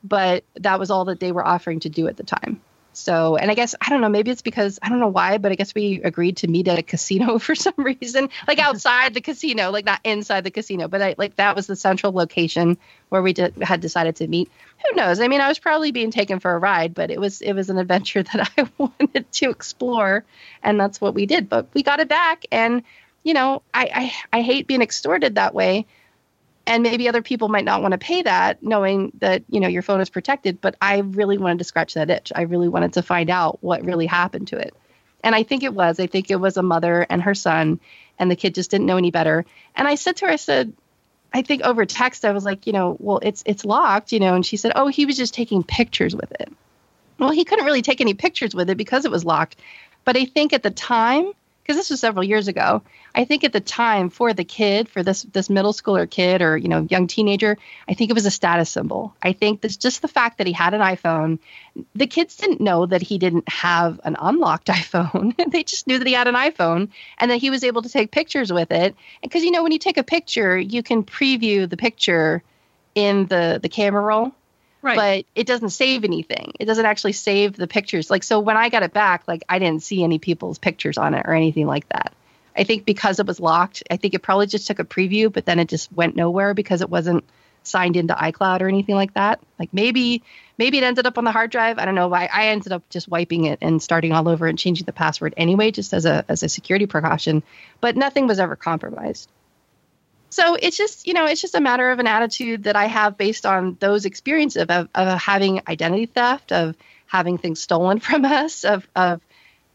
but that was all that they were offering to do at the time. So, and I guess I don't know, maybe it's because I don't know why, but I guess we agreed to meet at a casino for some reason, like outside the casino, like not inside the casino, but I, like that was the central location where we had decided to meet. Who knows? I mean, I was probably being taken for a ride, but it was it was an adventure that I wanted to explore, and that's what we did. But we got it back, and you know, I I, I hate being extorted that way and maybe other people might not want to pay that knowing that you know your phone is protected but i really wanted to scratch that itch. I really wanted to find out what really happened to it. And i think it was. I think it was a mother and her son and the kid just didn't know any better. And i said to her i said i think over text i was like you know well it's it's locked you know and she said oh he was just taking pictures with it. Well he couldn't really take any pictures with it because it was locked. But i think at the time because this was several years ago. I think at the time for the kid, for this this middle schooler kid or you know young teenager, I think it was a status symbol. I think that's just the fact that he had an iPhone. The kids didn't know that he didn't have an unlocked iPhone. they just knew that he had an iPhone and that he was able to take pictures with it. Because you know when you take a picture, you can preview the picture in the the camera roll Right. But it doesn't save anything. It doesn't actually save the pictures. Like so when I got it back, like I didn't see any people's pictures on it or anything like that. I think because it was locked, I think it probably just took a preview, but then it just went nowhere because it wasn't signed into iCloud or anything like that. Like maybe maybe it ended up on the hard drive. I don't know. I, I ended up just wiping it and starting all over and changing the password anyway, just as a as a security precaution. But nothing was ever compromised so it's just you know it's just a matter of an attitude that i have based on those experiences of, of having identity theft of having things stolen from us of of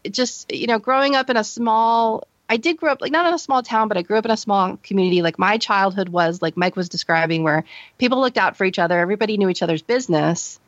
just you know growing up in a small i did grow up like not in a small town but i grew up in a small community. Like my childhood was like mike was describing where people looked out for each other everybody knew each other's business.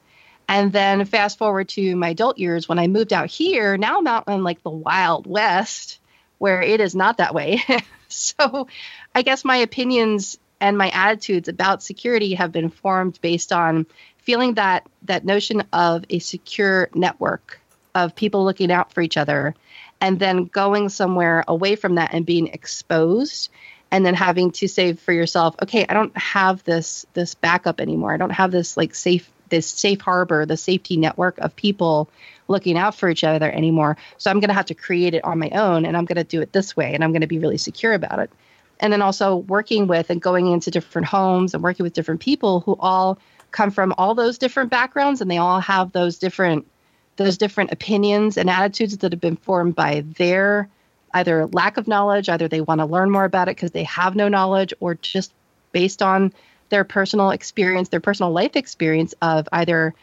And then fast forward to my adult years when i moved out here now i'm out in like the wild west where it is not that way. So I guess my opinions and my attitudes about security have been formed based on feeling that that notion of a secure network of people looking out for each other and then going somewhere away from that and being exposed and then having to say for yourself okay i don't have this this backup anymore. I don't have this like safe this safe harbor the safety network of people looking out for each other anymore. So i'm going to have to create it on my own and i'm going to do it this way and i'm going to be really secure about it and then also working with and going into different homes and working with different people who all come from all those different backgrounds and they all have those different those different opinions and attitudes that have been formed by their either lack of knowledge either they want to learn more about it because they have no knowledge or just based on their personal experience their personal life experience of either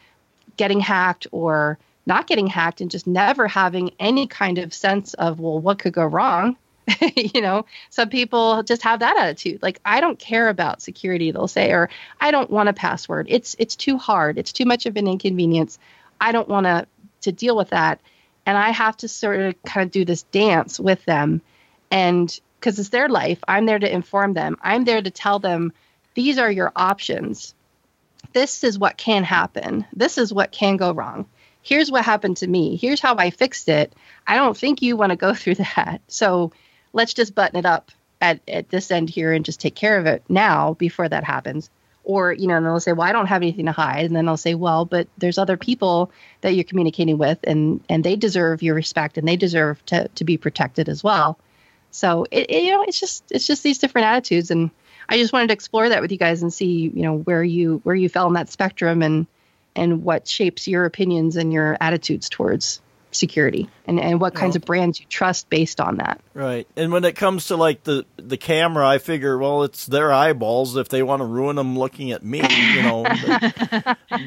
getting hacked or not getting hacked and just never having any kind of sense of well what could go wrong you know, some people just have that attitude. Like, I don't care about security, they'll say, or I don't want a password. It's it's too hard. It's too much of an inconvenience. I don't want to to deal with that. and I have to sort of kind of do this dance with them. And because it's their life, I'm there to inform them. I'm there to tell them these are your options. This is what can happen. This is what can go wrong. Here's what happened to me. Here's how I fixed it. I don't think you want to go through that. So let's just button it up at, at this end here and just take care of it now before that happens. Or you know and they'll say well i don't have anything to hide. And then they'll say well but there's other people that you're communicating with and and they deserve your respect and they deserve to to be protected as well. So it, it, you know it's just it's just these different attitudes. And i just wanted to explore that with you guys and see you know where you where you fell in that spectrum and and what shapes your opinions and your attitudes towards security and, and what kinds of brands you trust based on that. Right. And when it comes to like the the camera, I figure, well, it's their eyeballs. If they want to ruin them looking at me, you know,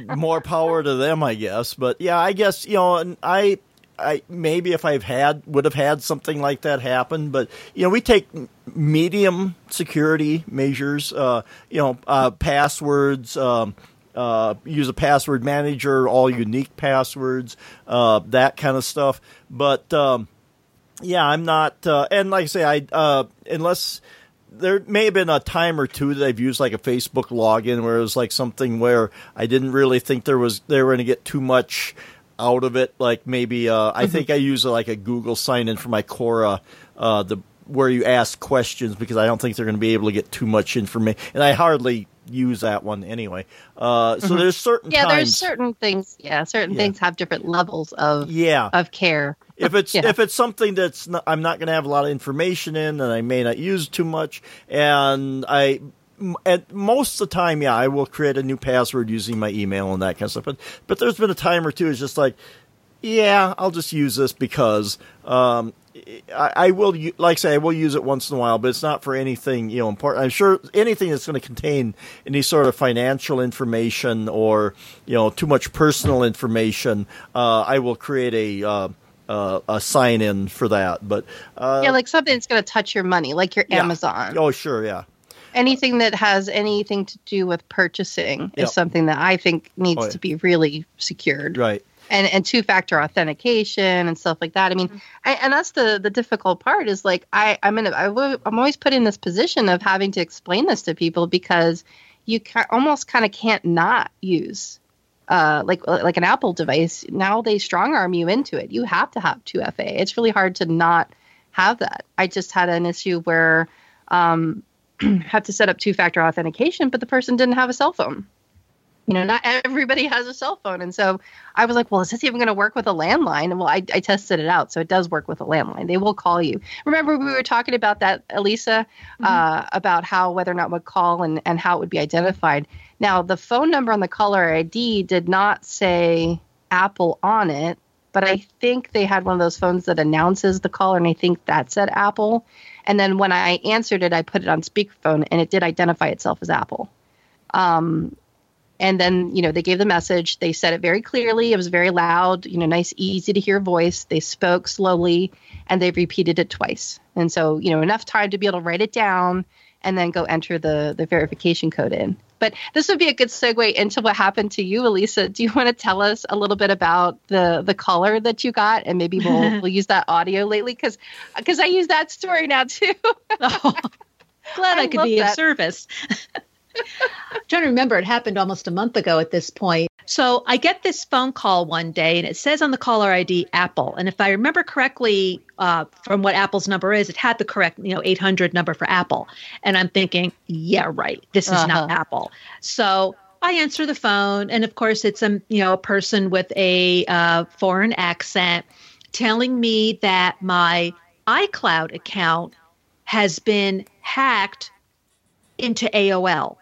more power to them, I guess. But yeah, I guess you know, and I. I maybe if I've had would have had something like that happen, but you know we take medium security measures, uh, you know, uh, passwords, um, uh, use a password manager, all unique passwords, uh, that kind of stuff. But um, yeah, I'm not. Uh, and like I say, I uh, unless there may have been a time or two that I've used like a Facebook login where it was like something where I didn't really think there was they were going to get too much out of it. Like maybe uh, I mm-hmm. think I use like a Google sign in for my Quora, uh, the where you ask questions because I don't think they're going to be able to get too much information, and I hardly use that one anyway. Uh, so mm-hmm. there's certain yeah, times, there's certain things. Yeah, certain yeah. things have different levels of yeah of care. If it's yeah. if it's something that's not, I'm not going to have a lot of information in, and I may not use too much, and I at most of the time, yeah, I will create a new password using my email and that kind of stuff. But but there's been a time or two it's just like, yeah, I'll just use this because um, I, I, will, like I say, I will use it once in a while, but it's not for anything you know important. I'm sure anything that's going to contain any sort of financial information or you know too much personal information, uh, I will create a. Uh, uh, a sign in for that, but uh, yeah, like something that's going to touch your money, like your yeah. Amazon. Oh, sure, yeah. Anything that has anything to do with purchasing is something that I think needs oh, yeah. to be really secured. Right and and two factor authentication and stuff like that. I mean, mm-hmm. I, and that's the the difficult part is like I I'm in a, I w- I'm always put in this position of having to explain this to people because you ca- almost kind of can't not use uh, like like an Apple device. Now they strong arm you into it. You have to have 2FA. It's really hard to not have that. I just had an issue where um, had to set up two factor authentication, but the person didn't have a cell phone you know, not everybody has a cell phone. And so I was like, well, is this even going to work with a landline? And well, I, I, tested it out. So it does work with a landline. They will call you. Remember, we were talking about that, Elisa, mm-hmm. uh, about how whether or not would call and, and how it would be identified. Now, the phone number on the caller ID did not say Apple on it, but I think they had one of those phones that announces the caller, and I think that said Apple. And then when I answered it, I put it on speakerphone, and it did identify itself as Apple. Um, and then, you know, they gave the message. They said it very clearly. It was very loud, you know, nice, easy to hear voice. They spoke slowly and they repeated it twice. And so, you know, enough time to be able to write it down and then go enter the, the verification code in. But this would be a good segue into what happened to you, Elisa. Do you want to tell us a little bit about the the caller that you got, and maybe we'll we'll use that audio lately because because I use that story now too. oh, glad I, I could be that. of service. I'm trying to remember, it happened almost a month ago at this point. So I get this phone call one day, and it says on the caller ID Apple. And if I remember correctly, uh, from what Apple's number is, it had the correct, you know, 800 number for Apple. And I'm thinking, yeah, right, this is uh-huh. not Apple. So I answer the phone, and of course, it's a you know a person with a uh, foreign accent telling me that my iCloud account has been hacked into AOL.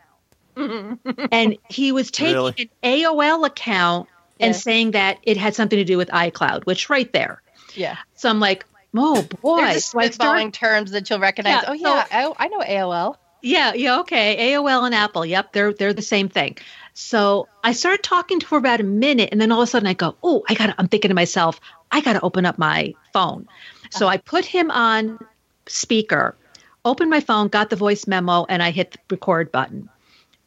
And he was taking really? an AOL account and saying that it had something to do with iCloud, which right there. Yeah. So I'm like, oh boy. There's so spitballing terms that you'll recognize. Yeah, oh yeah, so, I, I know AOL. Yeah, yeah, okay. AOL and Apple. Yep, they're they're the same thing. So I started talking to for about a minute, and then all of a sudden I go, "Oh, I got." I'm thinking to myself, I got to open up my phone. So. I put him on speaker, opened my phone, got the voice memo, and I hit the record button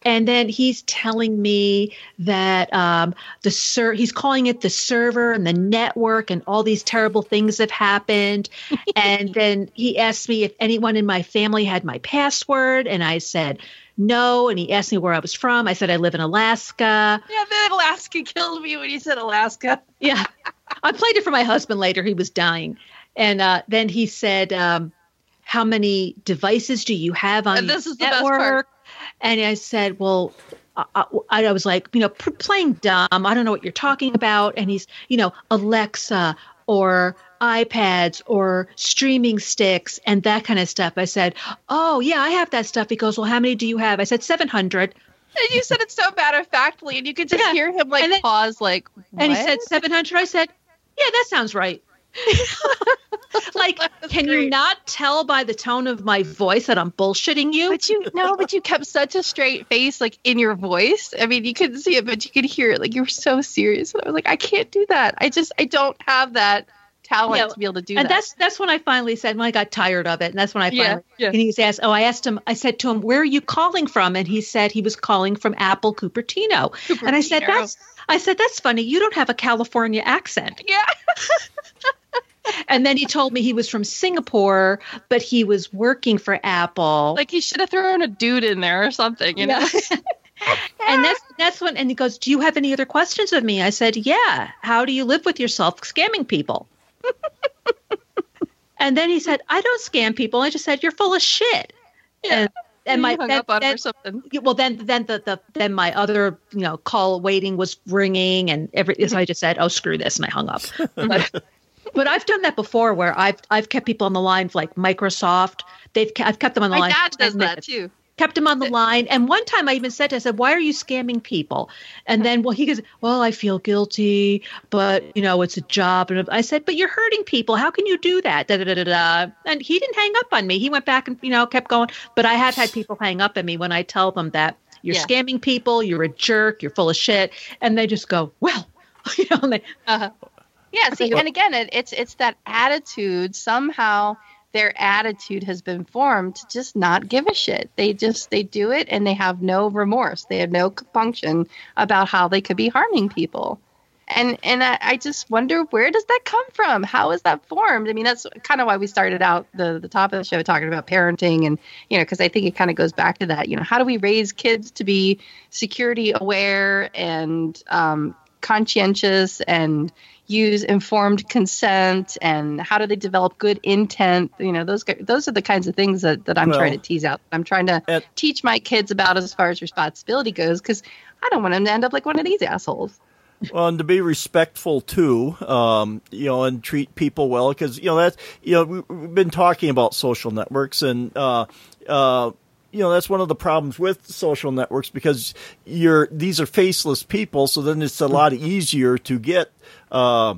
And then he's telling me that um, the ser- he's calling it the server and the network and all these terrible things have happened. and then he asked me if anyone in my family had my password, and I said no. And he asked me where I was from. I said I live in Alaska. Yeah, then Alaska killed me when you said Alaska. Yeah, I played it for my husband later. He was dying, and uh, then he said, um, "How many devices do you have on And this is the best part. And I said, "Well." I, I I was like, you know, p- playing dumb. I don't know what you're talking about. And he's, you know, Alexa or iPads or streaming sticks and that kind of stuff. I said, oh yeah, I have that stuff. He goes, well, how many do you have? I said 700. And you said it so matter of factly, and you could just Yeah. hear him like then- pause, like, And he "What?" said 700. I said, yeah, that sounds right. like, can you not tell by the tone of my voice that I'm bullshitting you? But you no, but you kept such a straight face, like in your voice. I mean, you couldn't see it, but you could hear it. Like you were so serious. And I was like, I can't do that. I just, I don't have that talent Yeah, to be able to do that. and that. that's that's when I finally said when I got tired of it, and that's when I finally. yeah. And he's asked, oh, I asked him. I said to him, "Where are you calling from?" And he said he was calling from Apple Cupertino. And I said, "That's." I said, "That's funny. You don't have a California accent." yeah. And then he told me he was from Singapore, but he was working for Apple. Like he should have thrown a dude in there or something. You know. And that's that's when and he goes, "Do you have any other questions of me?" I said, "Yeah. How do you live with yourself scamming people?" and then he said, "I don't scam people." I just said, "You're full of shit." Yeah. And, and my hung then, up on then- or something. well then then the, the then my other you know call waiting was ringing and every so I just said oh screw this and I hung up. But, but I've done that before where I've I've kept people on the line for like Microsoft. They've I've kept them on the My line. dad does that too. kept him on the line. And one time I even said to him, I said, Why are you scamming people? And then, well, he goes, Well, I feel guilty, but, you know, it's a job. And I said, But you're hurting people. How can you do that? Da, da, da, da, da. And he didn't hang up on me. He went back and, you know, kept going. But I have had people hang up at me when I tell them that you're Yeah. scamming people, you're a jerk, you're full of shit. And they just go, Well, you know, and they, Uh-huh. Yeah. See, and again, it, it's it's that attitude. Somehow, their attitude has been formed to just not give a shit. They just they do it, and they have no remorse. They have no compunction about how they could be harming people. And and I, I just wonder where does that come from? How is that formed? I mean, that's kind of why we started out the the top of the show talking about parenting, and you know, because I think it kind of goes back to that. You know, how do we raise kids to be security aware and um, conscientious and use informed consent and how do they develop good intent you know those those are the kinds of things that, that i'm Well, trying to tease out. I'm trying to at- teach my kids about as far as responsibility goes because i don't want them to end up like one of these assholes. Well, and to be respectful too, um, you know, and treat people well, because you know that's you know we, we've been talking about social networks, and uh, uh, you know that's one of the problems with social networks because you're these are faceless people, so then it's a lot easier to get uh,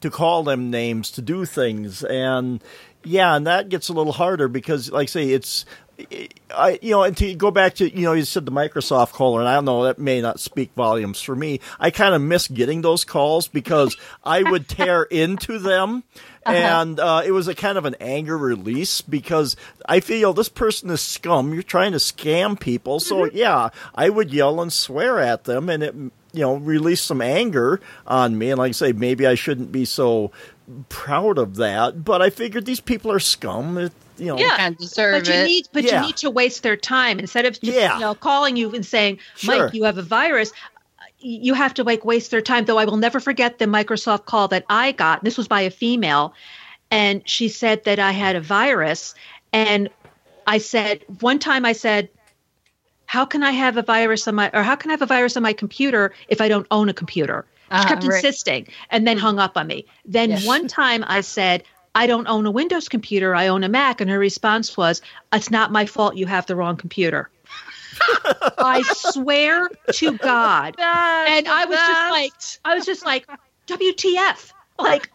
to call them names to do things, and yeah, and that gets a little harder because, like I say, it's I, you know, and to go back to, you know, you said the Microsoft caller, and I don't know, that may not speak volumes for me. I kind of miss getting those calls because I would tear into them. And uh, it was a kind of an anger release because I feel this person is scum. You're trying to scam people. So, yeah, I would yell and swear at them, and it, you know, release some anger on me. And like I say, maybe I shouldn't be so proud of that. But I figured these people are scum. It, you know, Yeah. kind of deserve but you need but Yeah. you need to waste their time instead of just Yeah. you know calling you and saying Sure. mike you have a virus you have to like waste their time though i will never forget the microsoft call that i got this was by a female and she said that i had a virus and i said one time i said how can i have a virus on my or how can i have a virus on my computer if i don't own a computer she Uh-huh, kept right. insisting and then hung up on me then Yes. one time i said I don't own a Windows computer. I own a Mac. And her response was, It's not my fault you have the wrong computer. I swear to God. And I was just like, I was just like, WTF? Like,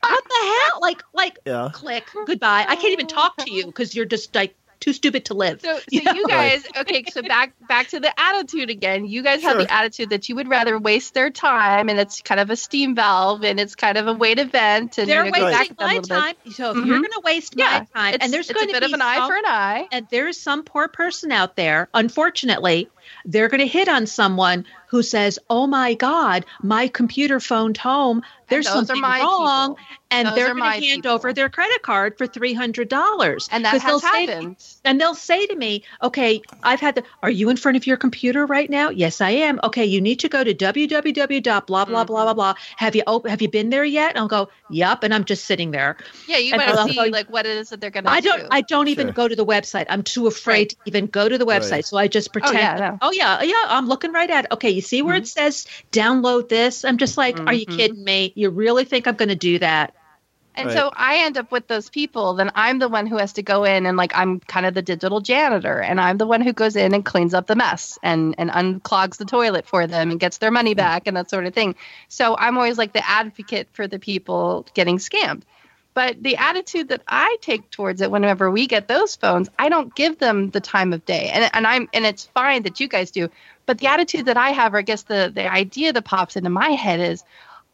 what the hell? Like, like, Yeah. click, goodbye. I can't even talk to you because you're just like too stupid to live. So, so you guys, okay, so back back to the attitude again. You guys have the attitude that you would rather waste their time, and it's kind of a steam valve, and it's kind of a way to vent. And They're you know, go back wasting with them a my little bit. time. So if Mhm. you're going to waste Yeah, my time, It's, and there's it's going a to bit be of an eye some- for an eye. and there's some poor person out there, unfortunately, they're going to hit on someone who says, "Oh my God, my computer phoned home. There's something my wrong," people. and Those they're going to hand people. over their credit card for three hundred dollars. And that has Say, happened. and they'll say to me, "Okay, I've had the. Are you in front of your computer right now? Yes, I am. Okay, you need to go to www. blah blah blah blah blah blah. Have you op- have you been there yet?" And I'll go, "Yep," and I'm just sitting there. Yeah, you And better see go- like what it is that they're going to I do. don't. I don't even Sure. go to the website. I'm too afraid Right. to even go to the website. Right. So I just pretend. Oh, yeah, no. Oh yeah, yeah. I'm looking right at. it. Okay, you see where it says download this? I'm just like, are you Mhm. kidding me? You really think I'm going to do that? And Right. so I end up with those people, then I'm the one who has to go in and like I'm kind of the digital janitor and I'm the one who goes in and cleans up the mess and and unclogs the toilet for them and gets their money back and that sort of thing. So I'm always like the advocate for the people getting scammed. But the attitude that I take towards it whenever we get those phones, I don't give them the time of day. And and I'm and it's fine that you guys do. But the attitude that I have, or I guess the the idea that pops into my head is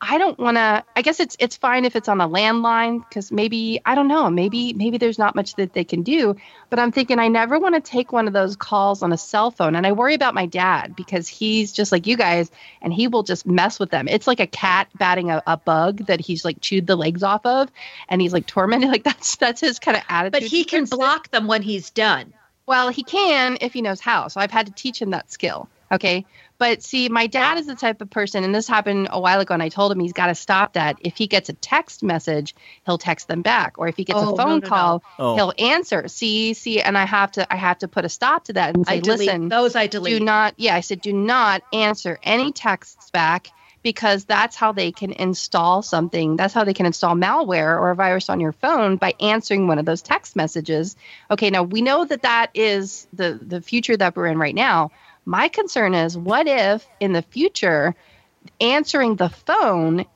I don't want to. I guess it's it's fine if it's on a landline because maybe I don't know. Maybe maybe there's not much that they can do. But I'm thinking I never want to take one of those calls on a cell phone, and I worry about my dad because he's just like you guys, and he will just mess with them. It's like a cat batting a, a bug that he's like chewed the legs off of, and he's like tormented. Like that's that's his kind of attitude. But he can block them when he's done. Well, he can if he knows how. So I've had to teach him that skill. Okay. But see, my dad is the type of person, and this happened a while ago, and I told him he's got to stop that. If he gets a text message, he'll text them back, or if he gets Oh, a phone no, no. call, Oh. he'll answer. See, see, and I have to, I have to put a stop to that and say, I delete listen, those. I delete. do not. Yeah, I said, do not answer any texts back because that's how they can install something. That's how they can install malware or a virus on your phone by answering one of those text messages. Okay, now we know that that is the the future that we're in right now. My concern is what if in the future answering the phone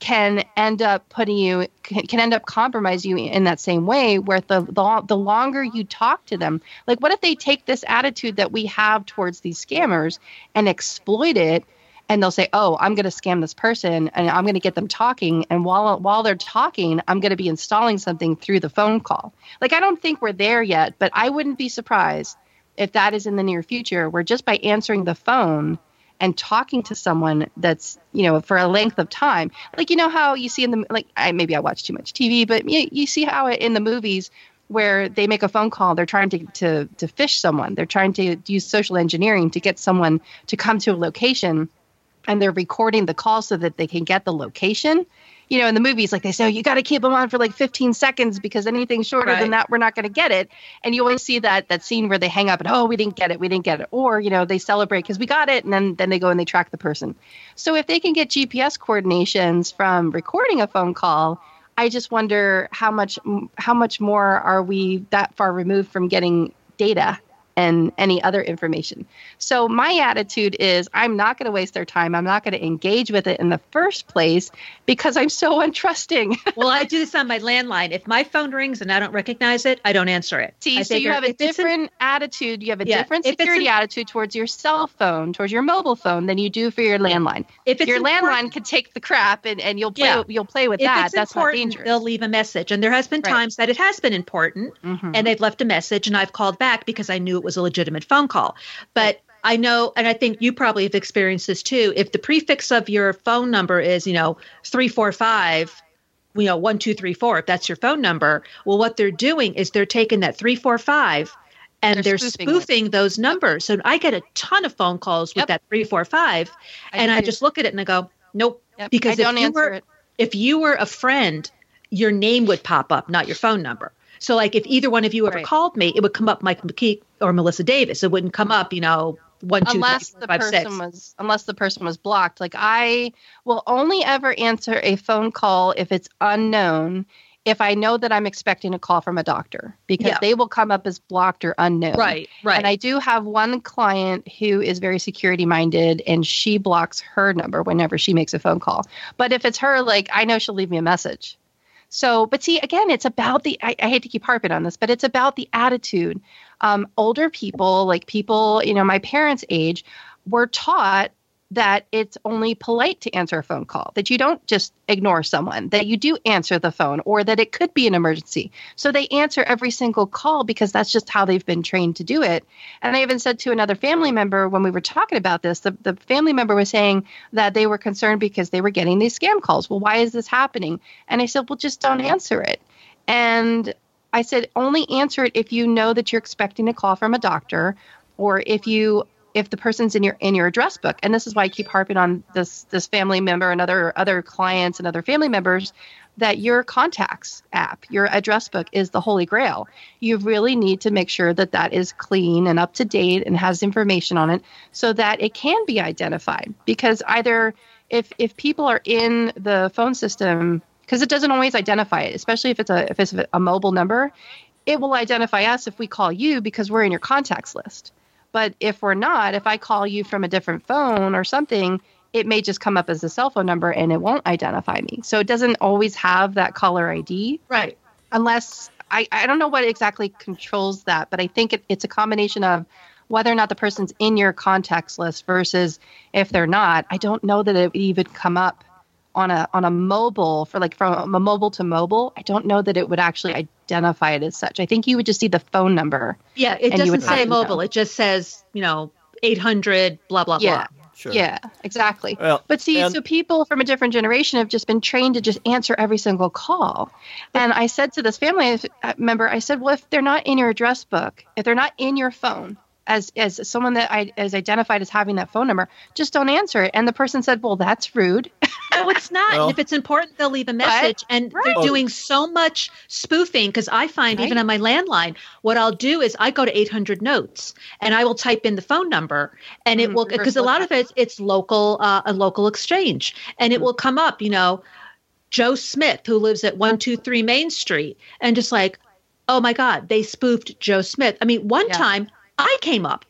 can end up putting you can, end up compromise you in that same way where the, the the longer you talk to them like what if they take this attitude that we have towards these scammers and exploit it and they'll say oh i'm going to scam this person and i'm going to get them talking and while while they're talking i'm going to be installing something through the phone call. Like i don't think we're there yet but i wouldn't be surprised if that is in the near future where just by answering the phone and talking to someone that's you know for a length of time. Like you know how you see in the like I, maybe i watch too much tv but you, you see how in the movies where they make a phone call they're trying to, to to fish someone. They're trying to use social engineering to get someone to come to a location and they're recording the call so that they can get the location you know in the movies like they say oh, you got to keep them on for like 15 seconds because anything shorter Right. than that. We're not going to get it. And you always see that that scene where they hang up and oh we didn't get it we didn't get it. Or you know they celebrate because we got it and then then they go and they track the person. So if they can get gps coordinations from recording a phone call i just wonder how much how much more are we that far removed from getting data and any other information. So my attitude is I'm not going to waste their time. I'm not going to engage with it in the first place because I'm so untrusting. well, I do this on my landline. If my phone rings and I don't recognize it, I don't answer it. See, I so you have a if it's an- different attitude. You have a Yeah, different security an- attitude towards your cell phone, towards your mobile phone than you do for your landline. if it's your landline could take the crap and, and you'll play Yeah. you'll play with if that. That's not dangerous. they'll leave a message. And there has been Right. times that it has been important, Mhm. and they've left a message, and I've called back because I knew it was a legitimate phone call. But I know, and I think you probably have experienced this too. If the prefix of your phone number is, you know, three four five, you know, one two three four, if that's your phone number, well, what they're doing is they're taking that three four five. And They're they're, spoofing spoofing, those numbers. So I get a ton of phone calls with Yep. that three four five, and do I just look at it and I go, nope. Yep. Because I if don't you answer were, it. if you were a friend, your name would pop up, not your phone number. So, like, if either one of you ever Right. called me, it would come up Mike McKee or Melissa Davis. It wouldn't come up, you know, one, two, three, unless the five, person six. was unless the person was blocked like i will only ever answer a phone call if it's unknown if i know that i'm expecting a call from a doctor because Yeah. they will come up as blocked or unknown Right, right. and i do have one client who is very security minded and she blocks her number whenever she makes a phone call but if it's her like i know she'll leave me a message So, but see, again, it's about the, I, I hate to keep harping on this, but it's about the attitude. Um, older people, like people, you know, my parents' age, were taught that it's only polite to answer a phone call, that you don't just ignore someone, that you do answer the phone, or that it could be an emergency. So they answer every single call because that's just how they've been trained to do it. And I even said to another family member when we were talking about this, the, the family member was saying that they were concerned because they were getting these scam calls. Well, why is this happening? And I said, well, just don't answer it. And I said, only answer it if you know that you're expecting a call from a doctor or if you if the person's in your in your address book. And this is why i keep harping on this this family member and other other clients and other family members that your contacts app your address book is the holy grail. You really need to make sure that that is clean and up to date and has information on it so that it can be identified. Because either if if people are in the phone system because it doesn't always identify it especially if it's a if it's a mobile number it will identify us if we call you because we're in your contacts list but if we're not, if I call you from a different phone or something, it may just come up as a cell phone number and it won't identify me. So it doesn't always have that caller ID. Right. Unless I, I don't know what exactly controls that, but I think it, it's a combination of whether or not the person's in your contacts list versus if they're not. I don't know that it would even come up on a on a mobile for like from a mobile to mobile, I don't know that it would actually identify it as such. I think you would just see the phone number. Yeah, it doesn't say mobile. It just says you know eight hundred blah blah yeah. blah. Sure. Yeah, exactly. Well, but see, and- so people from a different generation have just been trained to just answer every single call. And I said to this family member, I said, well, if they're not in your address book, if they're not in your phone, as as someone that I as identified as having that phone number, just don't answer it. And the person said, "Well, that's rude." no, it's not. Well, if it's important, they'll leave a message. But, and right. they're doing so much spoofing because I find right. even on my landline, what I'll do is I go to 800 notes and I will type in the phone number, and it mm-hmm. will because a lot of it it's local uh, a local exchange, and it mm-hmm. will come up, you know. Joe Smith, who lives at 123 Main Street, and just like, oh my God, they spoofed Joe Smith. I mean, one yeah. time I came up.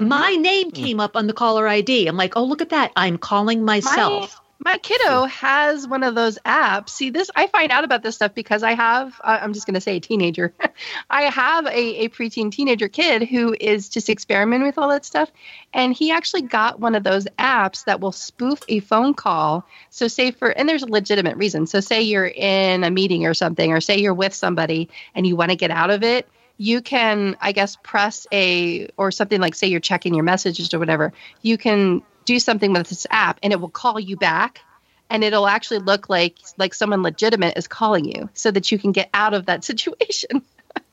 Mm-hmm. My name came up on the caller ID. I'm like, oh, look at that. I'm calling myself. My, my kiddo has one of those apps. See, this I find out about this stuff because I have, uh, I'm just going to say a teenager. I have a, a preteen teenager kid who is just experimenting with all that stuff. And he actually got one of those apps that will spoof a phone call. So, say for, and there's a legitimate reason. So, say you're in a meeting or something, or say you're with somebody and you want to get out of it you can, I guess, press a or something like say you're checking your messages or whatever. You can do something with this app, and it will call you back, and it'll actually look like like someone legitimate is calling you, so that you can get out of that situation.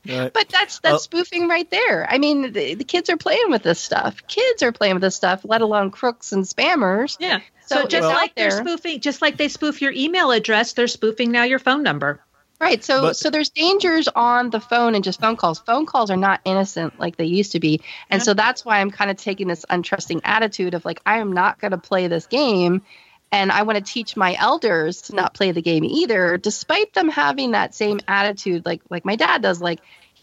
Right. but that's that's spoofing right there. I mean, the, the, kids are playing with this stuff. Kids are playing with this stuff, let alone crooks and spammers. Yeah. So, so just well, like they're spoofing, just like they spoof your email address, they're spoofing now your phone number. Right. So but, so there's dangers on the phone and just phone calls. Phone calls are not innocent like they used to be. And yeah. so that's why I'm kind of taking this untrusting attitude of like I am not going to play this game and I want to teach my elders to not play the game either despite them having that same attitude like like my dad does like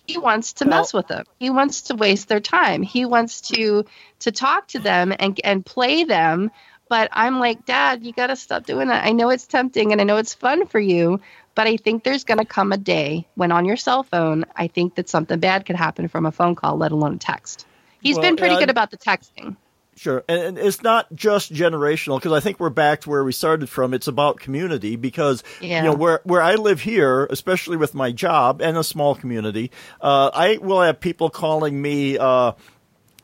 he wants to mess with them. He wants to waste their time. He wants to to talk to them and and play them but I'm like, Dad, you got to stop doing that. I know it's tempting and I know it's fun for you, but I think there's going to come a day when on your cell phone, I think that something bad could happen from a phone call, let alone a text. He's well, been pretty good about the texting. Sure. And it's not just generational because I think we're back to where we started from. It's about community because, yeah. you know, where, where I live here, especially with my job and a small community, uh, I will have people calling me, uh,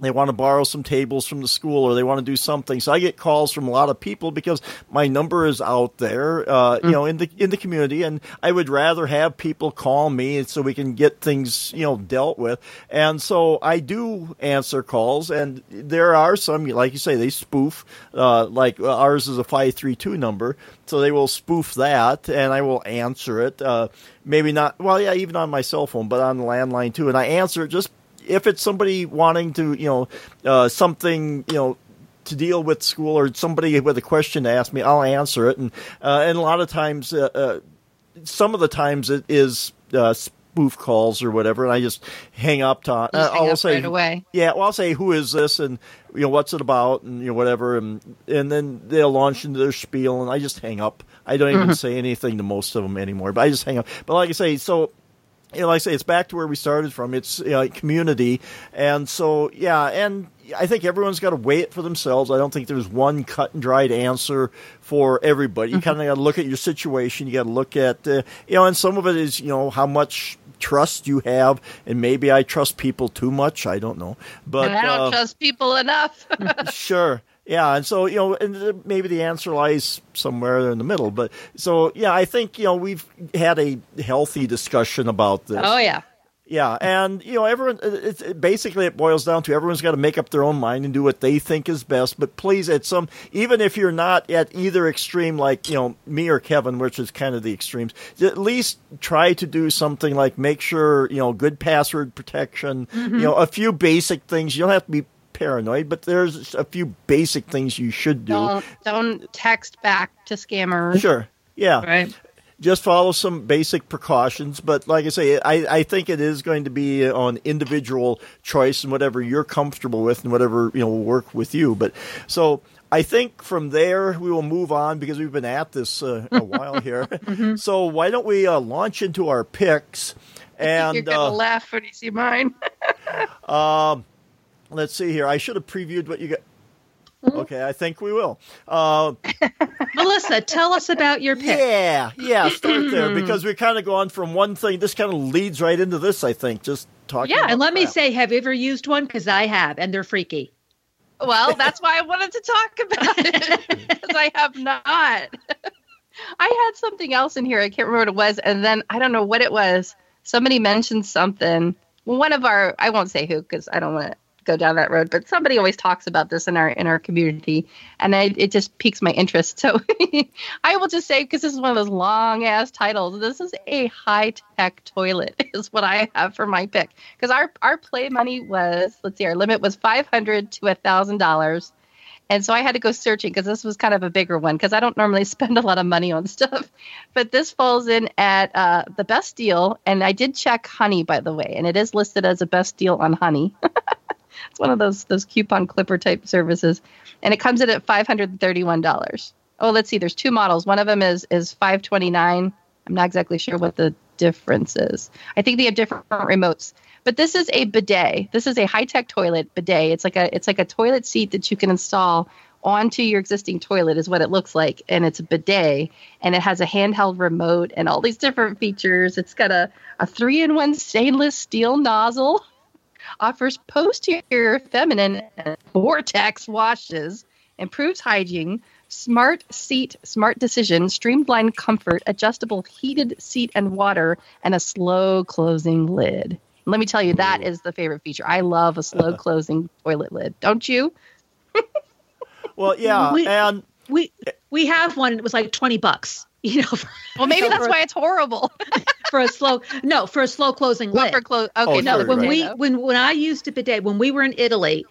they want to borrow some tables from the school or they want to do something. So I get calls from a lot of people because my number is out there, uh, mm. you know, in the in the community, and I would rather have people call me so we can get things you know dealt with. And so I do answer calls, and there are some, like you say, they spoof. Uh, like uh, ours is a five three two number, so they will spoof that, and I will answer it. Uh, maybe not, well, yeah, even on my cell phone, but on the landline too, and I answer it just if it's somebody wanting to, you know, uh, something, you know, to deal with school or somebody with a question to ask me, I'll answer it. And uh, and a lot of times, uh, uh some of the times it is uh, spoof calls or whatever, and I just hang up to. Uh, I'll up say right away. Yeah, well, I'll say who is this, and you know what's it about, and you know whatever, and and then they'll launch into their spiel, and I just hang up. I don't even say anything to most of them anymore, but I just hang up. But like I say, so you know, like I say, it's back to where we started from. It's you know, community, and so yeah, and I think everyone's got to weigh it for themselves. I don't think there's one cut and dried answer for everybody. You kind of got to look at your situation. You got to look at uh, you know, and some of it is you know how much trust you have, and maybe I trust people too much. I don't know, but and I don't uh, trust people enough. sure. Yeah, and so you know, and maybe the answer lies somewhere in the middle. But so yeah, I think you know we've had a healthy discussion about this. Oh yeah. Yeah, and you know, everyone. It's it, basically it boils down to everyone's got to make up their own mind and do what they think is best. But please, at some, even if you're not at either extreme, like you know me or Kevin, which is kind of the extremes, at least try to do something like make sure you know good password protection. Mm-hmm. You know, a few basic things. You don't have to be paranoid, but there's a few basic things you should do. don't don't text back to scammers. Sure. Yeah Right. just follow some basic precautions. But like I say, I, I think it is going to be on individual choice and whatever you're comfortable with and whatever you know will work with you. But so. I think from there we will move on because we've been at this uh, a while here. So why don't we uh, launch into our picks? And You're gonna uh, laugh when you see mine. let's see here. I should have previewed what you got. Okay, I think we will. Uh, Melissa, tell us about your pick. Yeah, yeah, start there because we're kind of going from one thing. This kind of leads right into this, I think. Just talking. Yeah, about and let me say, have you ever used one? Because I have, and they're freaky. Well, that's why I wanted to talk about it because I have not. I had something else in here. I can't remember what it was, and then I don't know what it was. Somebody mentioned something. One of our I won't say who because I don't want to go down that road, but somebody always talks about this in our in our community, and I, it just piques my interest. So I will just say because this is one of those long ass titles. This is a high tech toilet is what I have for my pick because our our play money was let's see our limit was five hundred to a thousand dollars. And so I had to go searching because this was kind of a bigger one because I don't normally spend a lot of money on stuff. But this falls in at uh, the best deal. And I did check Honey, by the way, and it is listed as a best deal on Honey. It's one of those those coupon clipper type services, and it comes in at five hundred thirty one dollars. Oh, let's see. There's two models. One of them is is five twenty nine. I'm not exactly sure what the difference is. I think they have different remotes. But this is a bidet. This is a high-tech toilet bidet. It's like a it's like a toilet seat that you can install onto your existing toilet is what it looks like and it's a bidet and it has a handheld remote and all these different features it's got a, a three-in-one stainless steel nozzle offers posterior feminine vortex washes improves hygiene smart seat smart decision streamlined comfort adjustable heated seat and water and a slow closing lid let me tell you that is the favorite feature i love a slow closing toilet lid don't you Well, yeah, We- and We we have one. It was like twenty bucks. You know, for, well maybe So that's for- why it's horrible for a slow no for a slow closing lid. for close okay Oh, no, sure, when right. we when when I used a bidet when we were in Italy,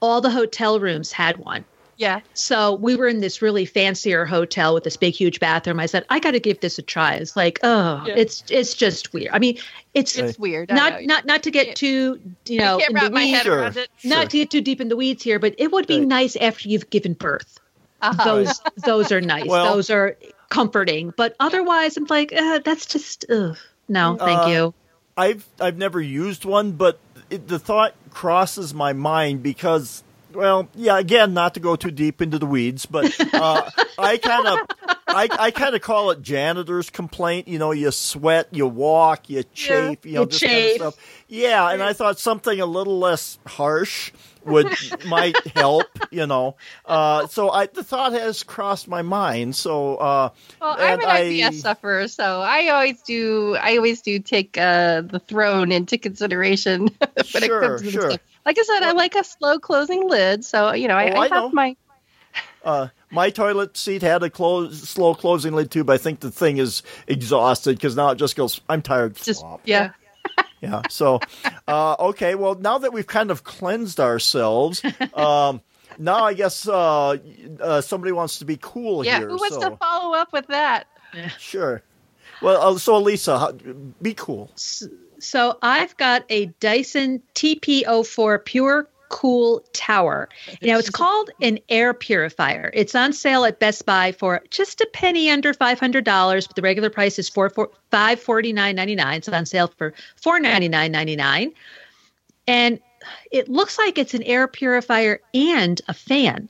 all the hotel rooms had one. yeah So we were in this really fancier hotel with this big, huge bathroom. I said, I got to give this a try. It's like, oh, Yeah. it's it's just weird. I mean, it's it's weird I not know. not not to get Can't- too you know can't in the wrap my weeds, head Sure. it not to get too deep in the weeds here, but it would be Right. nice after you've given birth. Uh-huh. Those those are nice. Well- those are comforting. But otherwise, I'm like, uh, that's just ugh. no, thank Uh, you. I've I've never used one, but it, the thought crosses my mind because, well, yeah, again, not to go too deep into the weeds, but uh, I kind of. I, I kind of call it janitor's complaint. You know, you sweat, you walk, you chafe, you know, You this kind of chafe. stuff. Yeah, and I thought something a little less harsh would might help. You know, uh, so I the thought has crossed my mind. So, uh, Well, I'm an I- IBS sufferer, so I always do. I always do take uh, the throne into consideration when Sure, it comes to sure. stuff. Like I said, I like a slow closing lid, so you know, I, Oh, I, I know. have my. Uh, my toilet seat had a close, slow closing lid too, but I think the thing is exhausted because now it just goes. I'm tired. Just yeah, yeah. So, uh, okay. Well, now that we've kind of cleansed ourselves, um, now I guess uh, uh, somebody wants to be cool yeah. here. Who wants so to follow up with that? sure. Well, uh, so Elisa, how, be cool. So I've got a Dyson TP04 Pure Cool Tower. You know, it's called an air purifier. It's on sale at Best Buy for just a penny under five hundred dollars, but the regular price is four four five forty nine ninety nine. It's on sale for four ninety nine ninety nine, and it looks like it's an air purifier and a fan.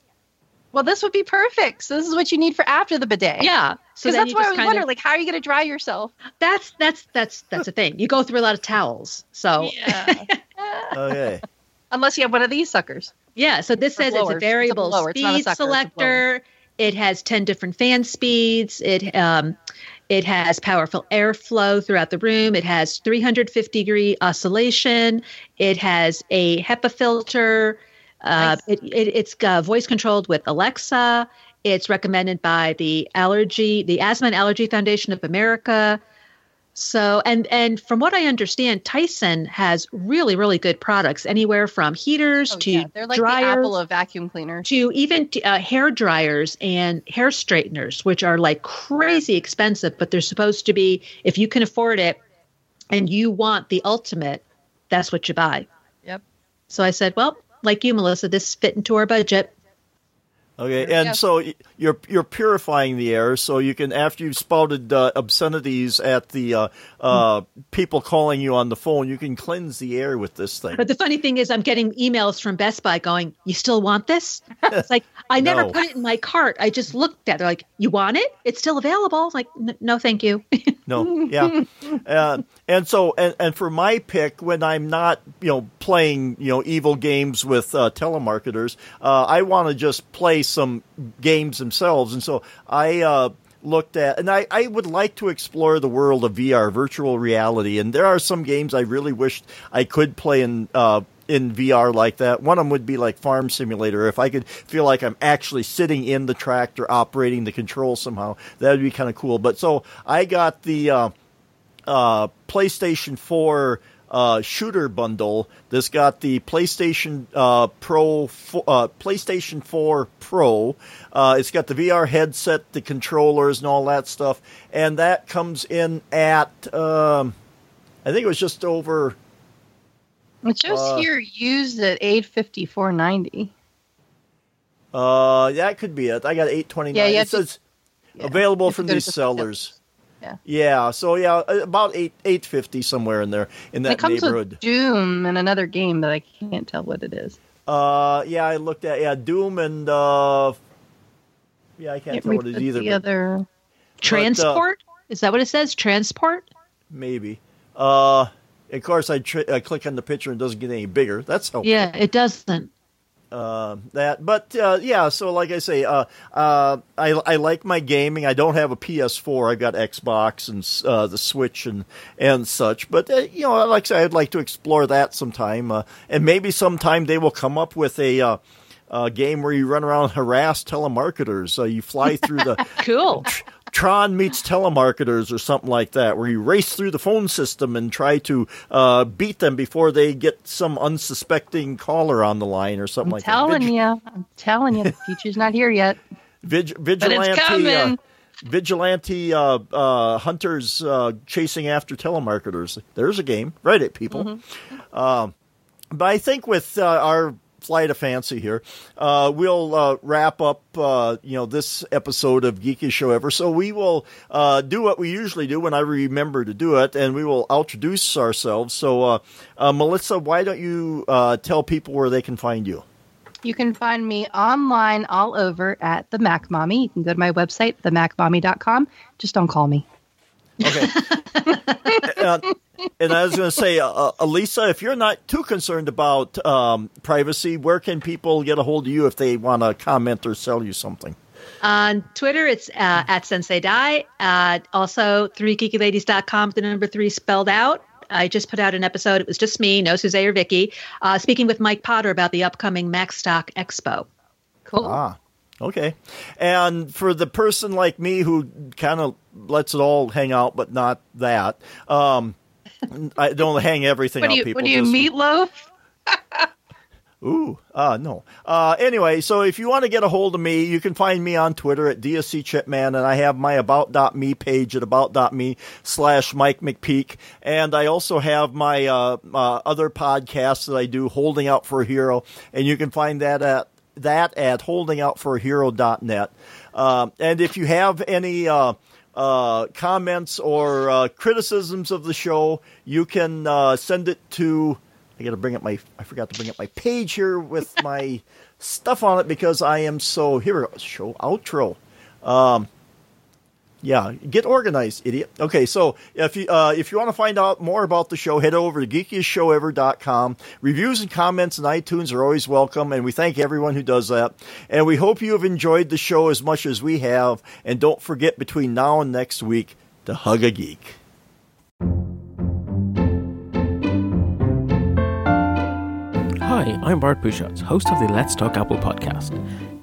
Well, this would be perfect. So this is what you need for after the bidet. Yeah. So Because that's you why I just was wondering, of- like, how are you going to dry yourself? that's that's that's that's a thing. You go through a lot of towels. So Yeah. Okay. Unless you have one of these suckers. Yeah, so this Or says blowers. it's a variable. It's a speed it's a selector. It has 10 different fan speeds. It um it has powerful airflow throughout the room. It has 350 degree oscillation. It has a HEPA filter. Uh, Nice. it, it, it's uh, voice controlled with Alexa. It's recommended by the allergy, the Asthma and Allergy Foundation of America. So, and and from what I understand, Dyson has really really good products, anywhere from heaters Oh, to yeah. They're like dryers the Apple of vacuum cleaners. to even uh, hair dryers and hair straighteners, which are like crazy expensive, but they're supposed to be if you can afford it and you want the ultimate, that's what you buy. Yep. So I said, well, like you, Melissa, this fit into our budget. Okay, and go. so you're you're purifying the air, so you can after you've spouted uh, obscenities at the uh, uh, people calling you on the phone, you can cleanse the air with this thing. But the funny thing is, I'm getting emails from Best Buy going, "You still want this?" It's like I never put it in my cart. I just looked at. it. They're like, "You want it? It's still available." I'm like, "N- no, thank you. No, yeah, uh, and so and, and for my pick, when I'm not you know playing you know evil games with uh, telemarketers, uh, I want to just play some games themselves, and so I. Uh, Looked at, and I, I would like to explore the world of VR, virtual reality, and there are some games I really wished I could play in uh, in VR like that. One of them would be like Farm Simulator. If I could feel like I'm actually sitting in the tractor, operating the control somehow, that would be kind of cool. But so I got the uh, uh, PlayStation 4 uh, shooter bundle that's got the PlayStation uh, Pro, uh, PlayStation 4 Pro. Uh, it's got the VR headset, the controllers, and all that stuff. And that comes in at, um, I think it was just over. It shows Uh, here used at 854.90. Uh, that could be it. I got 829. Yeah, you it have to- says Yeah. available You have to from these the- sellers. Yeah. Yeah, so yeah, about eight eight fifty somewhere in there in that it comes neighborhood. with Doom and another game that I can't tell what it is. Uh, yeah, I looked at yeah Doom and uh, yeah, I can't Can't tell what it the, either. the but other. Transport is that what it says? Transport. maybe. Uh, of course, I, tr- I click on the picture and it doesn't get any bigger. That's helpful. Yeah, it doesn't. Uh, that, but uh, yeah. So, like I say, uh, uh, I I like my gaming. I don't have a PS4. I've got Xbox and uh, the Switch and and such. But uh, you know, like I say, I'd like to explore that sometime. Uh, and maybe sometime they will come up with a. Uh, uh, game where you run around and harass telemarketers. Uh, you fly through the Cool. Tron meets telemarketers or something like that, where you race through the phone system and try to uh, beat them before they get some unsuspecting caller on the line or something I'm like telling that. Vig- you, I'm telling you, the future's not here yet. Vig- it's vigilante, uh, vigilante uh, uh, hunters uh, chasing after telemarketers. There's a game. Write it, people. Mm-hmm. Um, but I think with uh, our flight of fancy here, uh, we'll uh, wrap up. Uh, you know this episode of Geekiest Show Ever. So we will uh, do what we usually do when I remember to do it, and we will introduce ourselves. So uh, uh, Melissa, why don't you uh, tell people where they can find you? You can find me online all over at the Mac Mommy. You can go to my website, themacmommy.com. Just don't call me. Okay. uh, and I was going to say, uh, uh, Elisa, if you're not too concerned about um, privacy, where can people get a hold of you if they want to comment or sell you something? On Twitter, it's uh, at Sensei Die. Uh, also, 3geekyladies.com, the number three spelled out. I just put out an episode. It was just me, no Suzanne or Vicky, uh, speaking with Mike Potter about the upcoming Macstock Expo. Cool. Ah, okay. And for the person like me who kind of lets it all hang out, but not that, um, I don't hang everything what do you, people what do you just- meatloaf? Ooh, uh, no. Uh, anyway, so if you want to get a hold of me, you can find me on Twitter at DSC Chipman, and I have my about.me page at about.me slash Mike McPeak. And I also have my uh, uh, other podcast that I do, Holding Out for a Hero, and you can find that at that at holdingoutforahero.net. Um, and if you have any uh, uh, comments or uh, criticisms of the show, you can uh, send it to I got to bring up my. I forgot to bring up my page here with my stuff on it because I am so here. We go, show outro. Um, yeah, get organized, idiot. Okay, so if you uh, if you want to find out more about the show, head over to geekiestshowever.com. Reviews and comments on iTunes are always welcome, and we thank everyone who does that. And we hope you have enjoyed the show as much as we have. And don't forget, between now and next week, to hug a geek. Hi, I'm Bart Busschots, host of the Let's Talk Apple podcast.